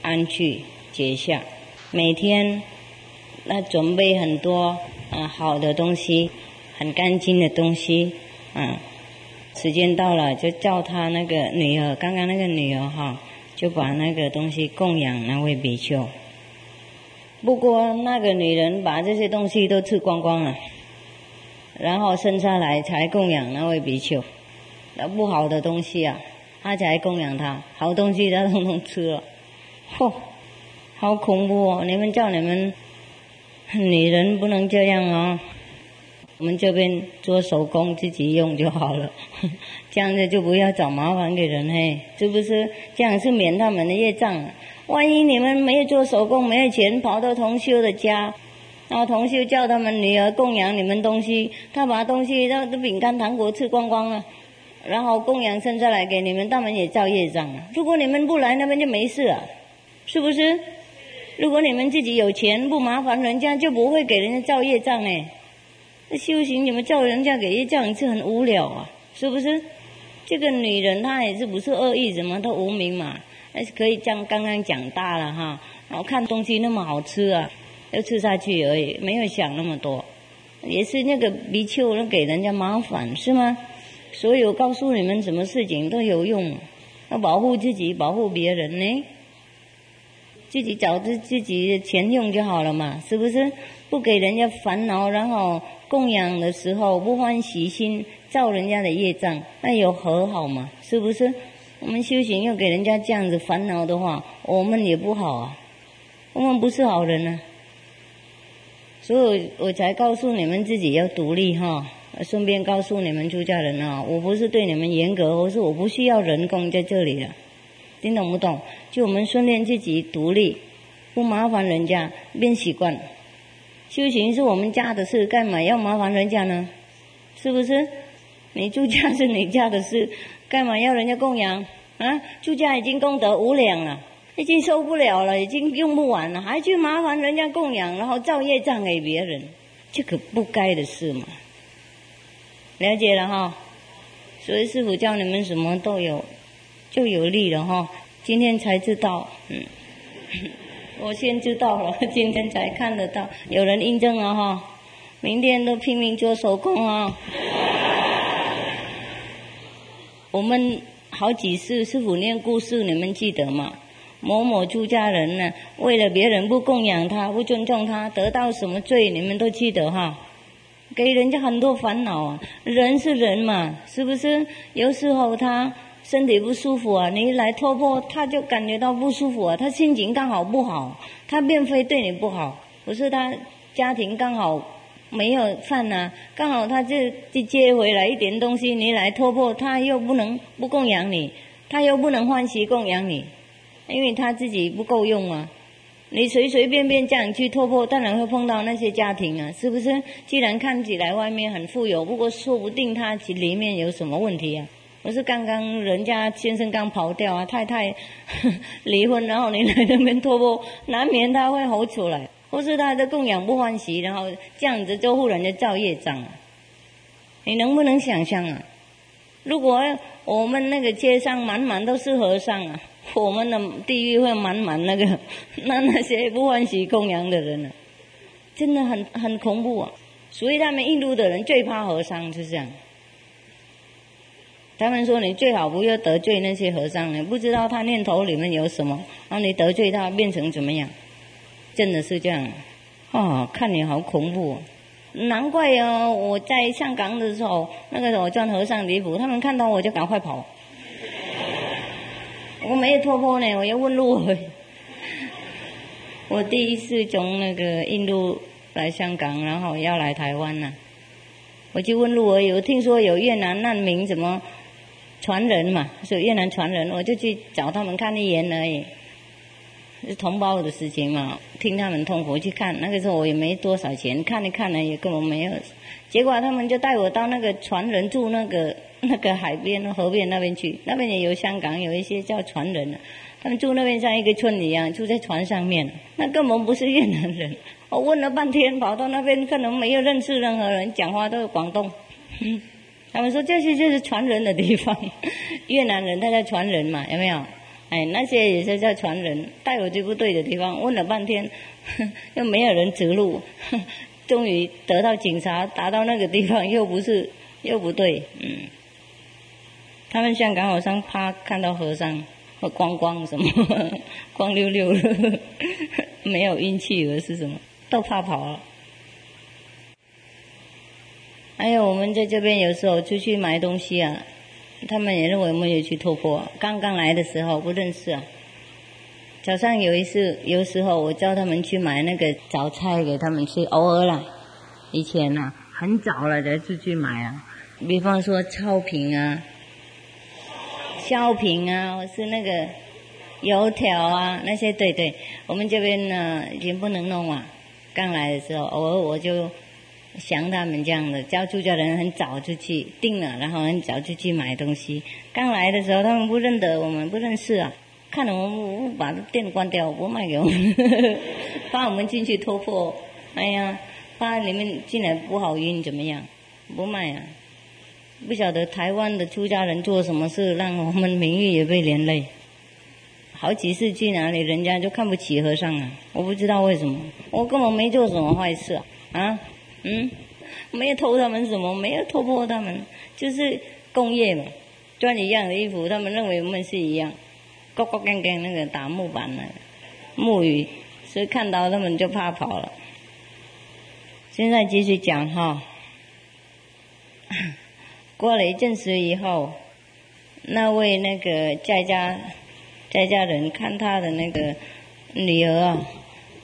安去结下，每天那准备很多啊好的东西，很干净的东西啊。时间到了，就叫他那个女儿，刚刚那个女儿哈，就把那个东西供养那位比丘。不过那个女人把这些东西都吃光光了，然后剩下来才供养那位比丘。那不好的东西啊，他才供养他；好东西他统统吃了。嚯，好恐怖哦！你们叫你们女人不能这样啊！我们这边做手工自己用就好了，这样子就不要找麻烦给人嘿，是不是？这样是免他们的业障。万一你们没有做手工，没有钱，跑到同修的家，然后同修叫他们女儿供养你们东西，他把东西、那的饼干、糖果吃光光了，然后供养剩下来给你们，他们也造业障啊。如果你们不来，那边就没事啊。是不是？如果你们自己有钱，不麻烦人家，就不会给人家造业障哎。那修行你们叫人家给叫一次很无聊啊，是不是？这个女人她也是不是恶意，什么都无名嘛，但是可以样刚刚讲大了哈，然后看东西那么好吃啊，要吃下去而已，没有想那么多，也是那个比丘能给人家麻烦是吗？所有告诉你们什么事情都有用，要保护自己，保护别人呢。自己找着自己的钱用就好了嘛，是不是？不给人家烦恼，然后供养的时候不欢喜心，造人家的业障，那有和好嘛？是不是？我们修行又给人家这样子烦恼的话，我们也不好啊，我们不是好人啊。所以我才告诉你们自己要独立哈，顺便告诉你们出家人啊，我不是对你们严格，我是我不需要人工在这里的。听懂不懂？就我们训练自己独立，不麻烦人家，变习惯。修行是我们家的事，干嘛要麻烦人家呢？是不是？你住家是你家的事，干嘛要人家供养？啊，住家已经功德无量了，已经受不了了，已经用不完了，还去麻烦人家供养，然后造业障给别人，这可不该的事嘛。了解了哈，所以师傅教你们什么都有。就有利了哈，今天才知道，嗯，我先知道了，今天才看得到，有人印证了哈，明天都拼命做手工啊。我们好几次师傅念故事，你们记得吗？某某出家人呢，为了别人不供养他，不尊重他，得到什么罪？你们都记得哈？给人家很多烦恼啊，人是人嘛，是不是？有时候他。身体不舒服啊，你一来突破，他就感觉到不舒服啊。他心情刚好不好，他并非对你不好，不是他家庭刚好没有饭呐，刚好他就就接回来一点东西，你来突破，他又不能不供养你，他又不能欢喜供养你，因为他自己不够用啊。你随随便便这样去突破，当然会碰到那些家庭啊，是不是？既然看起来外面很富有，不过说不定他里面有什么问题啊。不是刚刚人家先生刚跑掉啊，太太 离婚，然后你来那边托钵，难免他会吼出来，或是他的供养不欢喜，然后这样子就忽然就造业障。你能不能想象啊？如果我们那个街上满满都是和尚啊，我们的地狱会满满那个 那那些不欢喜供养的人呢？真的很很恐怖啊！所以他们印度的人最怕和尚，是这样。他们说：“你最好不要得罪那些和尚，你不知道他念头里面有什么，然后你得罪他变成怎么样？真的是这样，啊，看你好恐怖，哦难怪哦！我在香港的时候，那个我穿和尚礼服，他们看到我就赶快跑。我没有托钵呢，我要问路。我第一次从那个印度来香港，然后要来台湾呢，我就问路而已。我听说有越南难民什么。”传人嘛，是越南传人，我就去找他们看一眼而已，是同胞的事情嘛，听他们痛苦去看。那个时候我也没多少钱，看一看呢也根本没有。结果他们就带我到那个传人住那个 那个海边河边那边去，那边也有香港有一些叫传人，他们住那边像一个村一样，住在船上面，那根本不是越南人。我问了半天，跑到那边可能没有认识任何人，讲话都是广东。他们说这些就是传人的地方，越南人他叫传人嘛，有没有？哎，那些也是叫传人，带我去不对的地方，问了半天，又没有人指路，终于得到警察，打到那个地方又不是，又不对，嗯。他们香港好像怕看到和尚或光光什么，光溜溜的，没有运气而是什么，都怕跑了。还有我们在这边有时候出去买东西啊，他们也认为我们有去托钵。刚刚来的时候不认识啊。早上有一次，有时候我叫他们去买那个早菜给他们吃，偶尔啦。以前呐，很早了才出去买啊。比方说超品啊、烧品啊，或是那个油条啊那些，对对。我们这边呢已经不能弄了。刚来的时候，偶尔我就。像他们这样的，叫出家人很早就去定了，然后很早就去买东西。刚来的时候，他们不认得我们，不认识啊。看了我们把店关掉，不卖给我们，怕我们进去突破。哎呀，怕你们进来不好运怎么样？不卖啊！不晓得台湾的出家人做什么事，让我们名誉也被连累。好几次去哪里，人家就看不起和尚啊！我不知道为什么，我根本没做什么坏事啊！啊，嗯，没有偷他们什么，没有偷破他们，就是工业嘛，穿一样的衣服，他们认为我们是一样。高高跟跟那个打木板的木鱼，所以看到他们就怕跑了。现在继续讲哈，过了一阵子以后，那位那个在家在家人看他的那个女儿啊，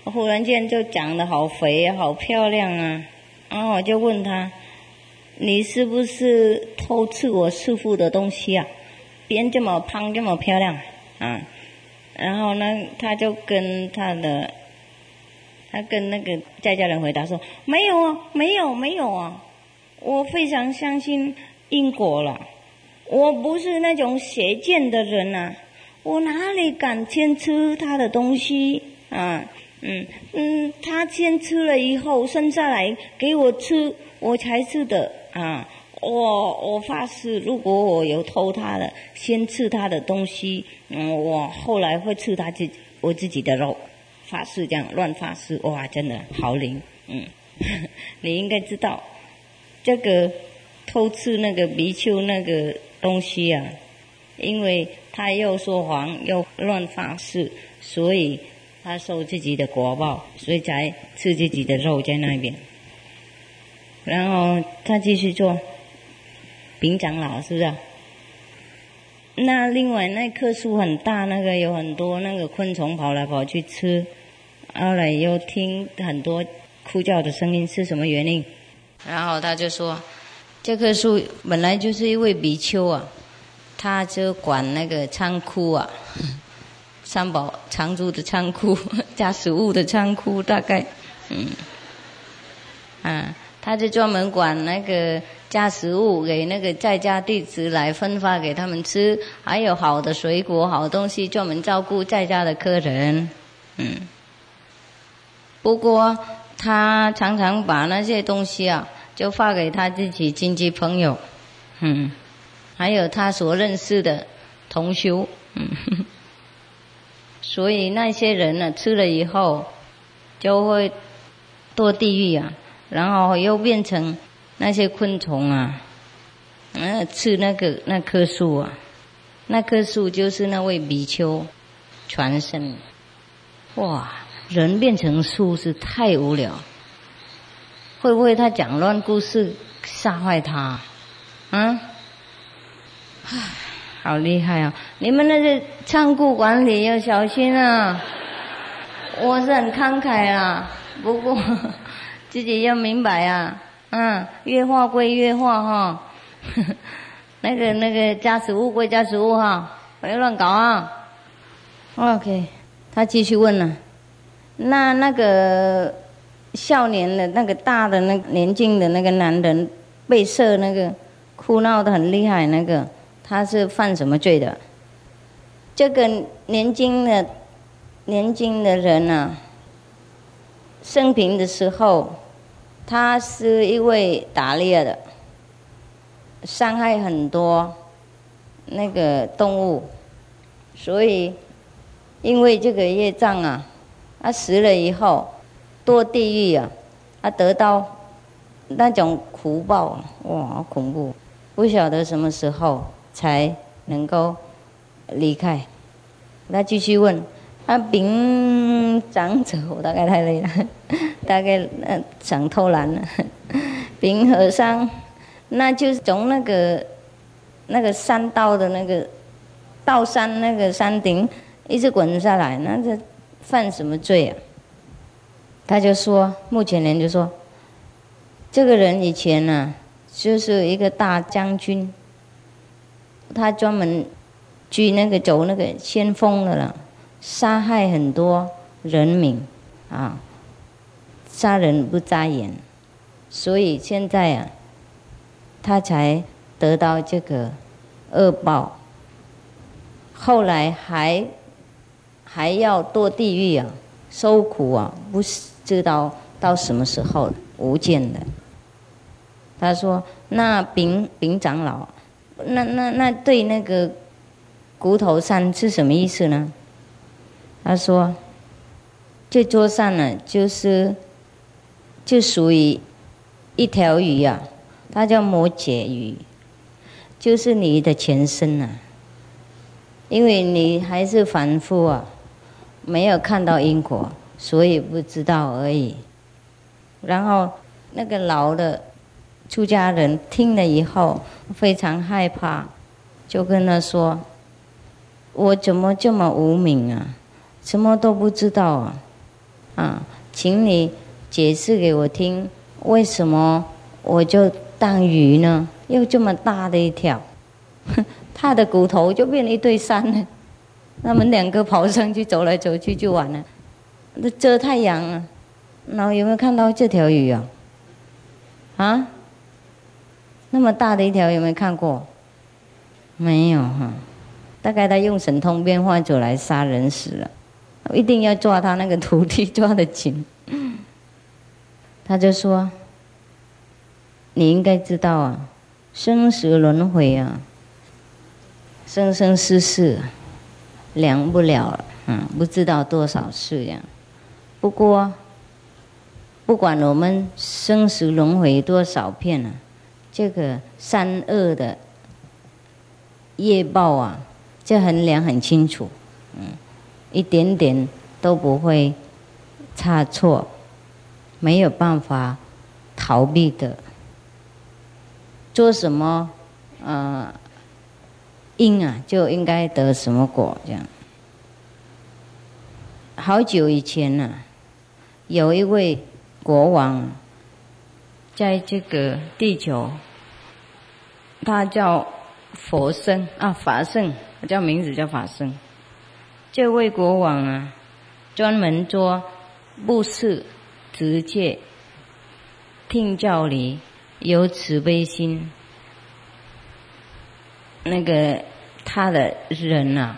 忽然间就长得好肥好漂亮啊，然后我就问他，你是不是偷吃我师傅的东西啊？变这么胖这么漂亮？啊，然后呢，他就跟他的，他跟那个在家人回答说：“没有啊，没有，没有啊，我非常相信因果了，我不是那种邪见的人呐，我哪里敢先吃他的东西啊？嗯嗯，他先吃了以后生下来给我吃，我才吃的啊。”我我发誓，如果我有偷他的，先吃他的东西，嗯，我后来会吃他自己我自己的肉，发誓这样乱发誓，哇，真的好灵，嗯，你应该知道，这个偷吃那个比丘那个东西啊，因为他又说谎又乱发誓，所以他受自己的果报，所以才吃自己的肉在那边，然后他继续做。丙长老是不是？那另外那棵树很大，那个有很多那个昆虫跑来跑去吃，后来又听很多哭叫的声音，是什么原因？然后他就说，这棵树本来就是一位比丘啊，他就管那个仓库啊，三宝常住的仓库加食物的仓库，大概嗯，啊，他就专门管那个。加食物给那个在家弟子来分发给他们吃，还有好的水果、好东西，专门照顾在家的客人。嗯，不过他常常把那些东西啊，就发给他自己亲戚朋友，嗯，还有他所认识的同修，嗯，所以那些人呢，吃了以后就会堕地狱啊，然后又变成。那些昆虫啊，嗯，吃那个那棵树啊，那棵树就是那位比丘传声。哇，人变成树是太无聊，会不会他讲乱故事吓坏他？啊，好厉害啊！你们那些仓库管理要小心啊！我是很慷慨啊，不过 自己要明白啊。嗯，越画归越画哈，那个那个加食物归加食物哈，不要乱搞啊。OK，他继续问了，那那个少年的那个大的那个年轻的那个男人被射那个哭闹的很厉害那个，他是犯什么罪的？这个年轻的年轻的人呢，生平的时候。他是一位打猎的，伤害很多那个动物，所以因为这个业障啊，他死了以后堕地狱啊，他得到那种苦报，哇，好恐怖！不晓得什么时候才能够离开。那继续问。他丙长者，我，大概太累了，大概呃想偷懒了。丙和尚，那就是从那个那个山道的那个道山那个山顶一直滚下来，那这犯什么罪啊？他就说，目前人就说，这个人以前呢就是一个大将军，他专门去那个走那个先锋的了。杀害很多人民，啊，杀人不眨眼，所以现在啊，他才得到这个恶报。后来还还要堕地狱啊，受苦啊，不知道到什么时候了，无间的。他说：“那丙丙长老，那那那对那个骨头山是什么意思呢？”他说：“这桌上呢，就是就属于一条鱼啊，它叫摩羯鱼，就是你的前身呐。因为你还是凡夫啊，没有看到因果，所以不知道而已。然后那个老的。”出家人听了以后非常害怕，就跟他说：“我怎么这么无名啊？什么都不知道啊！啊，请你解释给我听，为什么我就当鱼呢？又这么大的一条，他的骨头就变了一堆山了。他们两个跑上去走来走去就完了。那遮太阳啊，然后有没有看到这条鱼啊？啊？”那么大的一条有没有看过？没有哈，大概他用神通变化出来杀人死了，一定要抓他那个徒弟 抓得紧。他就说：“你应该知道啊，生死轮回啊，生生世世量不了，嗯，不知道多少次呀。不过，不管我们生死轮回多少遍啊。”这个三恶的业报啊，这衡量很清楚，嗯，一点点都不会差错，没有办法逃避的。做什么，呃，因啊，就应该得什么果，这样。好久以前呢，有一位国王。在这个地球，他叫佛生啊，法圣，叫名字叫法圣。这位国王啊，专门做布施、直戒、听教理，有慈悲心。那个他的人呐，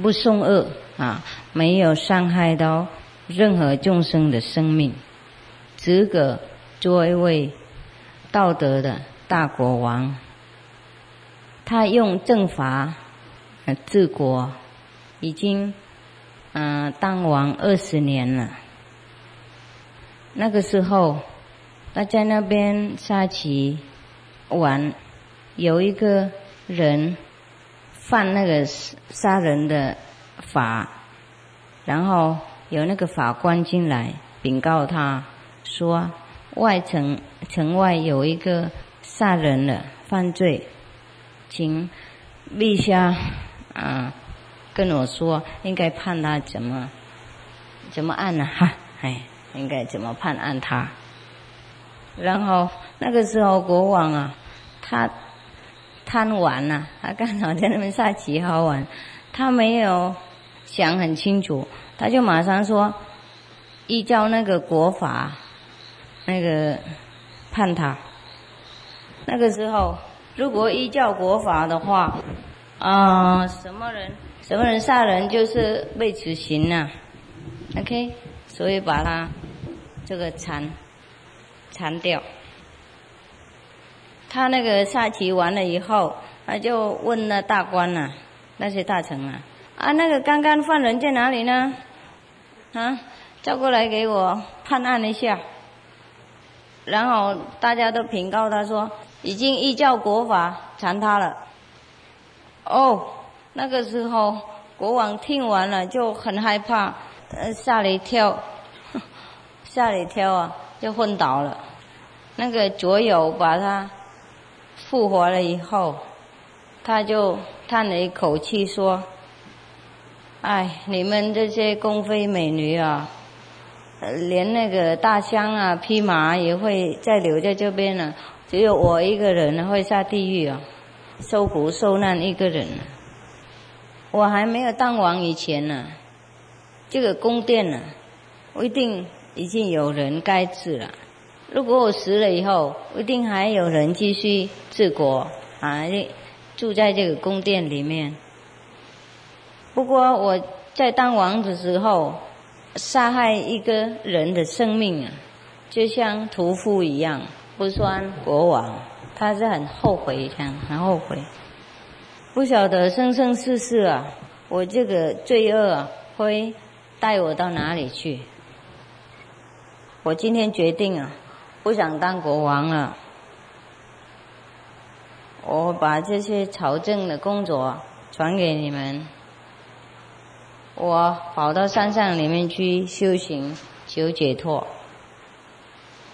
不送恶啊，没有伤害到任何众生的生命，资格。做一位道德的大国王，他用正法治国，已经嗯当王二十年了。那个时候，他在那边下棋玩，有一个人犯那个杀人的法，然后有那个法官进来禀告他说。外城城外有一个杀人的犯罪，请陛下啊跟我说，应该判他怎么怎么案呢？哈，哎，应该怎么判案他？然后那个时候国王啊，他贪玩呐，他刚好在那边下棋好玩，他没有想很清楚，他就马上说，依照那个国法。那个判他，那个时候如果依教国法的话，啊，什么人什么人杀人就是被死刑呐，OK，所以把他这个铲铲掉。他那个下棋完了以后，他就问那大官呐，那些大臣啊，啊，那个刚刚犯人在哪里呢？啊，叫过来给我判案一下。然后大家都禀告他说，已经依照国法缠他了。哦，那个时候国王听完了就很害怕，呃，吓了一跳，吓了一跳啊，就昏倒了。那个左友把他复活了以后，他就叹了一口气说：“哎，你们这些宫妃美女啊！”连那个大象啊、匹马也会再留在这边呢，只有我一个人会下地狱啊，受苦受难一个人。我还没有当王以前呢，这个宫殿呢，我一定已经有人该治了。如果我死了以后，一定还有人继续治国啊，住在这个宫殿里面。不过我在当王的时候，杀害一个人的生命啊，就像屠夫一样，不算国王，他是很后悔这样，很后悔。不晓得生生世世啊，我这个罪恶啊，会带我到哪里去？我今天决定啊，不想当国王了。我把这些朝政的工作传给你们。我跑到山上里面去修行，求解脱。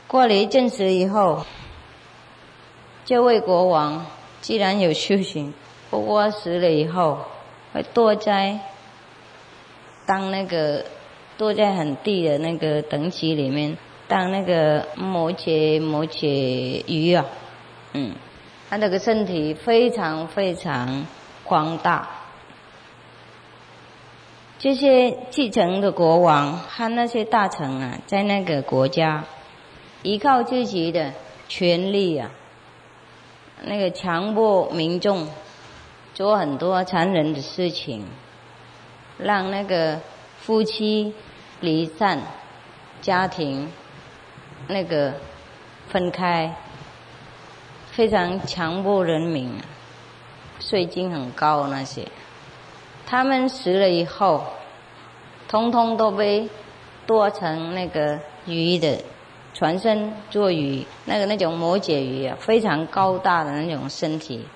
过了一阵子以后，这位国王既然有修行。不过死了以后，会堕在当那个堕在很低的那个等级里面，当那个摩羯摩羯鱼啊，嗯，他那个身体非常非常广大。这些继承的国王和那些大臣啊，在那个国家依靠自己的权力啊，那个强迫民众。做很多残忍的事情，让那个夫妻离散，家庭那个分开，非常强迫人民，税金很高那些。他们死了以后，通通都被剁成那个鱼的，全身做鱼，那个那种摩羯鱼啊，非常高大的那种身体。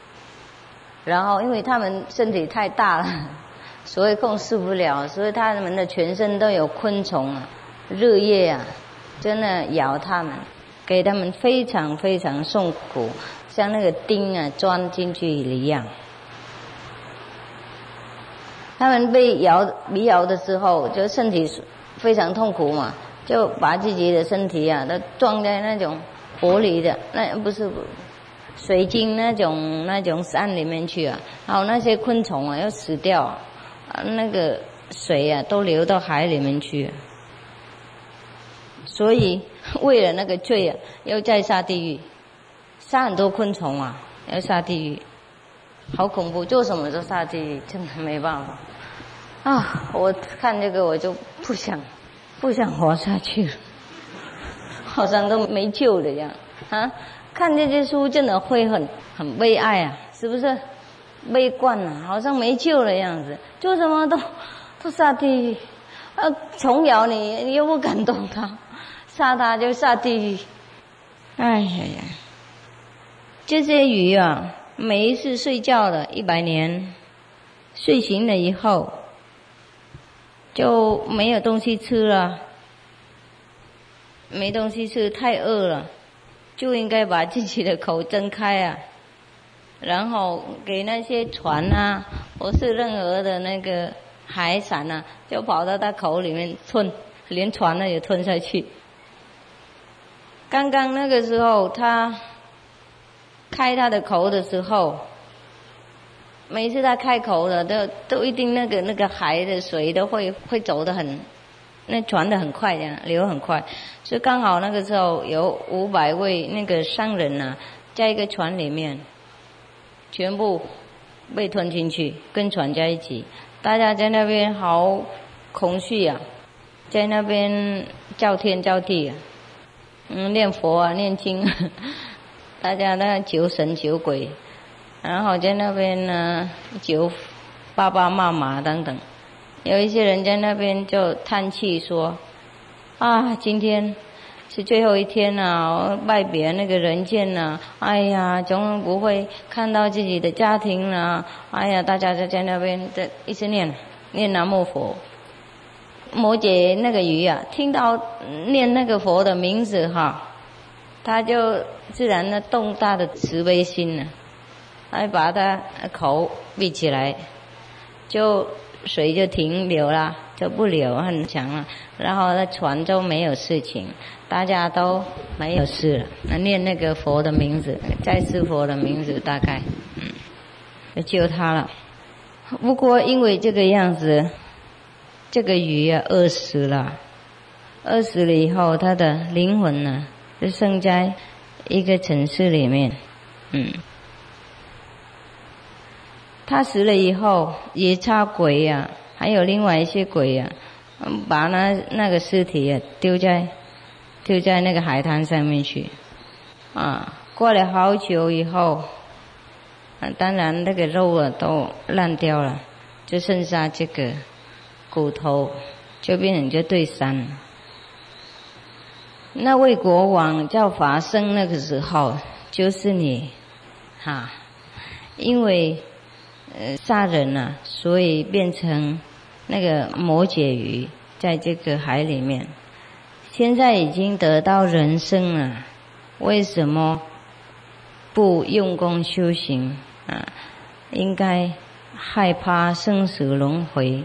然后，因为他们身体太大了，所以控制不了，所以他们的全身都有昆虫啊、日夜啊，真的咬他们，给他们非常非常痛苦，像那个钉啊钻进去一样。他们被咬、迷咬的时候，就身体非常痛苦嘛，就把自己的身体啊都装在那种玻璃的，那不是。水晶那种那种山里面去啊，还有那些昆虫啊要死掉，啊，那个水啊都流到海里面去，所以为了那个罪啊，要再下地狱，杀很多昆虫啊，要下地狱，好恐怖，做什么都下地狱，真的没办法。啊，我看这个我就不想不想活下去了，好像都没救了样啊。看这些书真的会很很悲哀啊，是不是？悲观啊，好像没救了样子，做什么都都下地狱，呃，虫咬你，你又不敢动他，杀他就下地狱。哎呀呀，这些鱼啊，每一次睡觉了一百年，睡醒了以后就没有东西吃了，没东西吃，太饿了。就应该把自己的口睁开啊，然后给那些船啊，或是任何的那个海产啊，就跑到他口里面吞，连船呢也吞下去。刚刚那个时候，他开他的口的时候，每次他开口了，都都一定那个那个海的水都会会走得很。那传的很快呀，流很快，所以刚好那个时候有五百位那个商人呐，在一个船里面，全部被吞进去，跟船在一起，大家在那边好空虚呀，在那边叫天叫地啊，嗯，念佛啊，念经，大家那求神求鬼，然后在那边呢求爸爸妈妈等等。有一些人在那边就叹气说：“啊，今天是最后一天了，外边那个人间呢？哎呀，总不会看到自己的家庭了。哎呀，大家就在那边在一直念念南无佛。摩羯那个鱼啊，听到念那个佛的名字哈，他就自然的动大的慈悲心呢，还把他口闭起来，就。”水就停流了，就不流很强了，然后那船就没有事情，大家都没有事了。那念那个佛的名字，在世佛的名字，大概嗯，就救他了。不过因为这个样子，这个鱼啊饿死了，饿死了以后，他的灵魂呢就生在一个城市里面，嗯。他死了以后，也差鬼呀，还有另外一些鬼呀，把那那个尸体啊丢在丢在那个海滩上面去，啊，过了好久以后，啊，当然那个肉啊都烂掉了，就剩下这个骨头，就变成这对山了。那位国王叫法生，那个时候就是你，哈，因为。呃，杀人了，所以变成那个魔羯鱼，在这个海里面。现在已经得到人生了，为什么不用功修行啊？应该害怕生死轮回，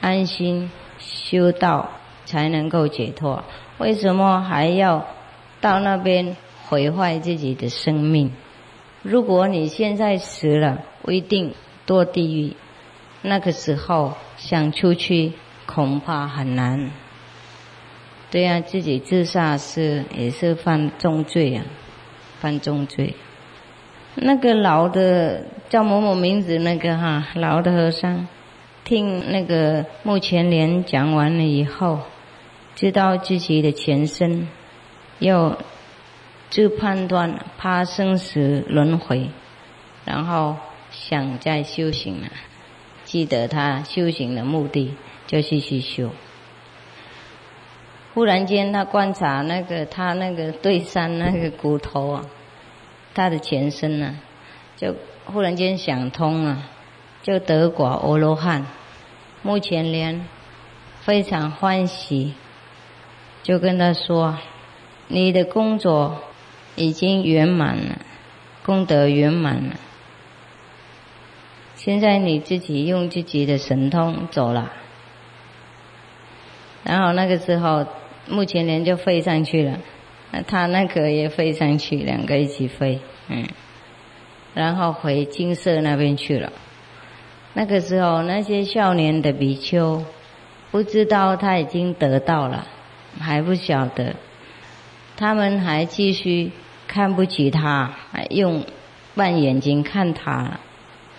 安心修道才能够解脱。为什么还要到那边毁坏自己的生命？如果你现在死了，不一定。堕地狱，那个时候想出去恐怕很难。对呀，自己自杀是也是犯重罪啊，犯重罪。那个老的叫某某名字那个哈老的和尚，听那个目前连讲完了以后，知道自己的前身，要自判断怕生死轮回，然后。想在修行了，记得他修行的目的就是去修。忽然间，他观察那个他那个对山那个骨头啊，他的前身呢，就忽然间想通了，就得果阿罗汉。目前连非常欢喜，就跟他说：“你的工作已经圆满了，功德圆满了。”现在你自己用自己的神通走了，然后那个时候，目前人就飞上去了，那他那个也飞上去，两个一起飞，嗯，然后回金色那边去了。那个时候，那些少年的比丘不知道他已经得到了，还不晓得，他们还继续看不起他，还用半眼睛看他。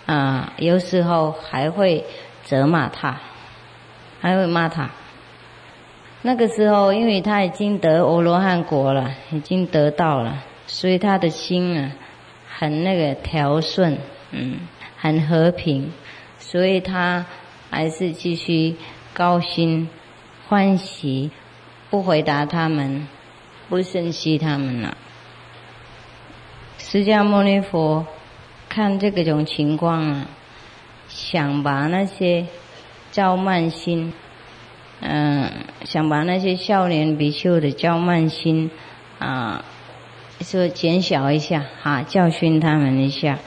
啊，有时候还会责骂他，还会骂他。那个时候，因为他已经得阿罗汉果了，已经得到了，所以他的心啊，很那个调顺，嗯，很和平，所以他还是继续高兴、欢喜，不回答他们，不生气他们了。释迦牟尼佛。看这个种情况啊，想把那些骄慢心，嗯，想把那些少年比丘的骄慢心啊，说减小一下哈，教训他们一下。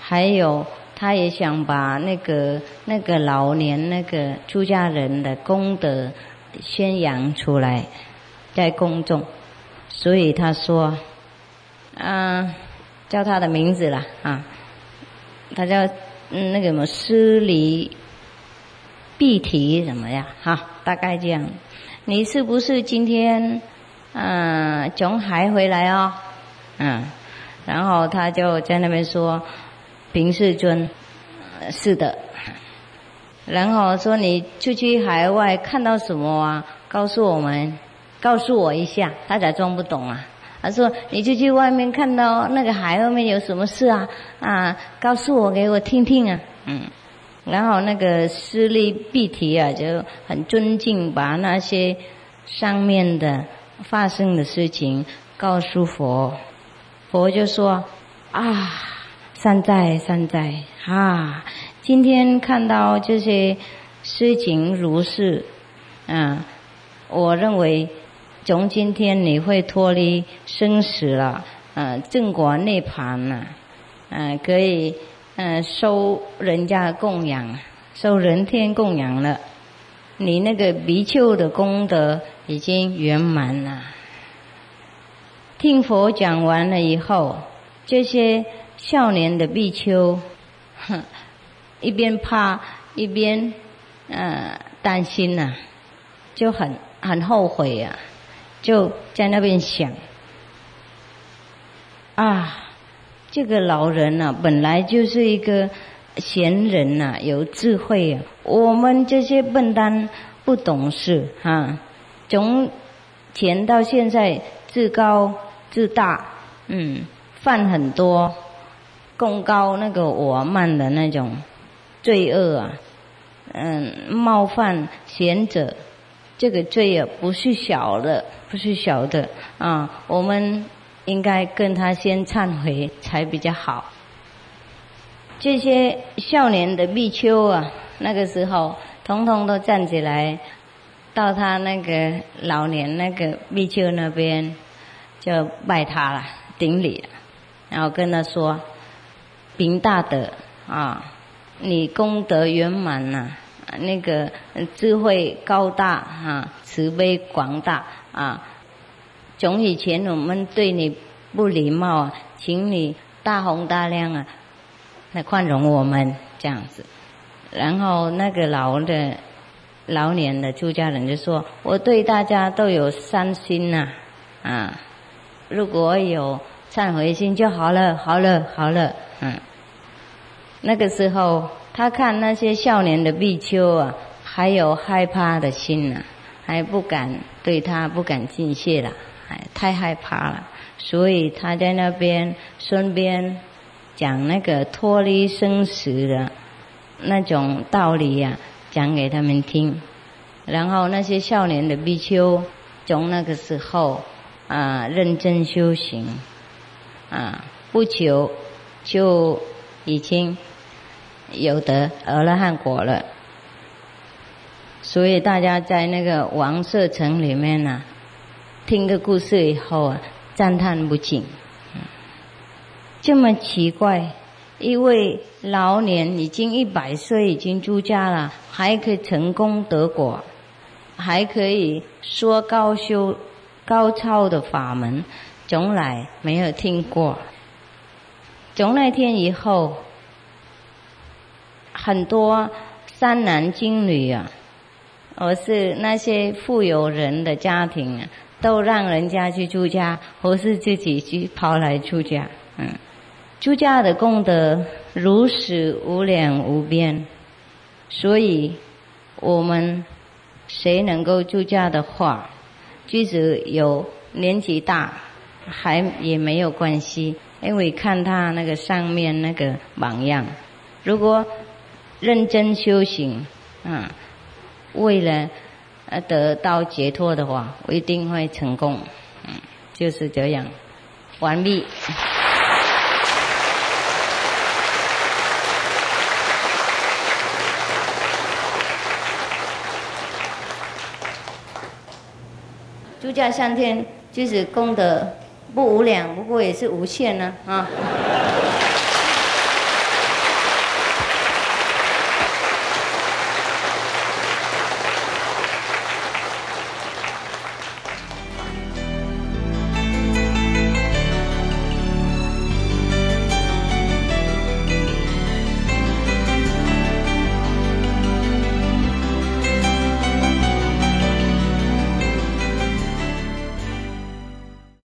还有，他也想把那个那个老年那个出家人的功德宣扬出来，在公众，所以他说，啊。叫他的名字了啊，他叫嗯那个什么施离必提什么呀哈，大概这样。你是不是今天嗯从海回来哦？嗯，然后他就在那边说，平世尊是的。然后说你出去海外看到什么啊？告诉我们，告诉我一下。他才装不懂啊。他说：“你出去外面看到那个海外面有什么事啊？啊，告诉我，给我听听啊。”嗯，然后那个施利必提啊，就很尊敬，把那些上面的发生的事情告诉佛。佛就说：“啊，善哉善哉啊！今天看到这些事情如是，啊，我认为。”从今天你会脱离生死了，嗯，正果涅盘了，嗯，可以嗯收人家供养，收人天供养了，你那个比丘的功德已经圆满了。听佛讲完了以后，这些少年的比丘，哼，一边怕一边呃担心呐，就很很后悔呀。就在那边想，啊，这个老人呢，本来就是一个贤人呐，有智慧啊。我们这些笨蛋不懂事啊，从前到现在自高自大，嗯，犯很多功高那个我慢的那种罪恶啊，嗯，冒犯贤者，这个罪恶不是小的，不是小的啊，我们。应该跟他先忏悔才比较好。这些少年的比丘啊，那个时候统统都站起来，到他那个老年那个比丘那边，就拜他了，顶礼，然后跟他说：“禀大德啊，你功德圆满呐，那个智慧高大啊，慈悲广大啊。”从以前我们对你不礼貌啊，请你大红大亮啊，来宽容我们这样子。然后那个老的老年的出家人就说：“我对大家都有善心呐，啊，如果有忏悔心就好了，好了，好了。”嗯，那个时候他看那些少年的比丘啊，还有害怕的心呐，还不敢对他不敢进谢了。哎，太害怕了，所以他在那边顺便讲那个脱离生死的那种道理呀，讲给他们听。然后那些少年的比丘，从那个时候啊认真修行，啊不久就已经有得阿罗汉果了。所以大家在那个王舍城里面呢。听个故事以后啊，赞叹不尽。这么奇怪，一位老年已经一百岁，已经出家了，还可以成功得果，还可以说高修高超的法门，从来没有听过。从那天以后，很多三男金女啊，而是那些富有人的家庭啊。都让人家去出家，或是自己去跑来出家。嗯，出家的功德如此无量无边，所以我们谁能够出家的话，即使有年纪大，还也没有关系，因为看他那个上面那个榜样，如果认真修行，嗯，为了。呃，得到解脱的话，我一定会成功。嗯，就是这样，完毕。诸家上天，就是功德不无两不过也是无限呢啊。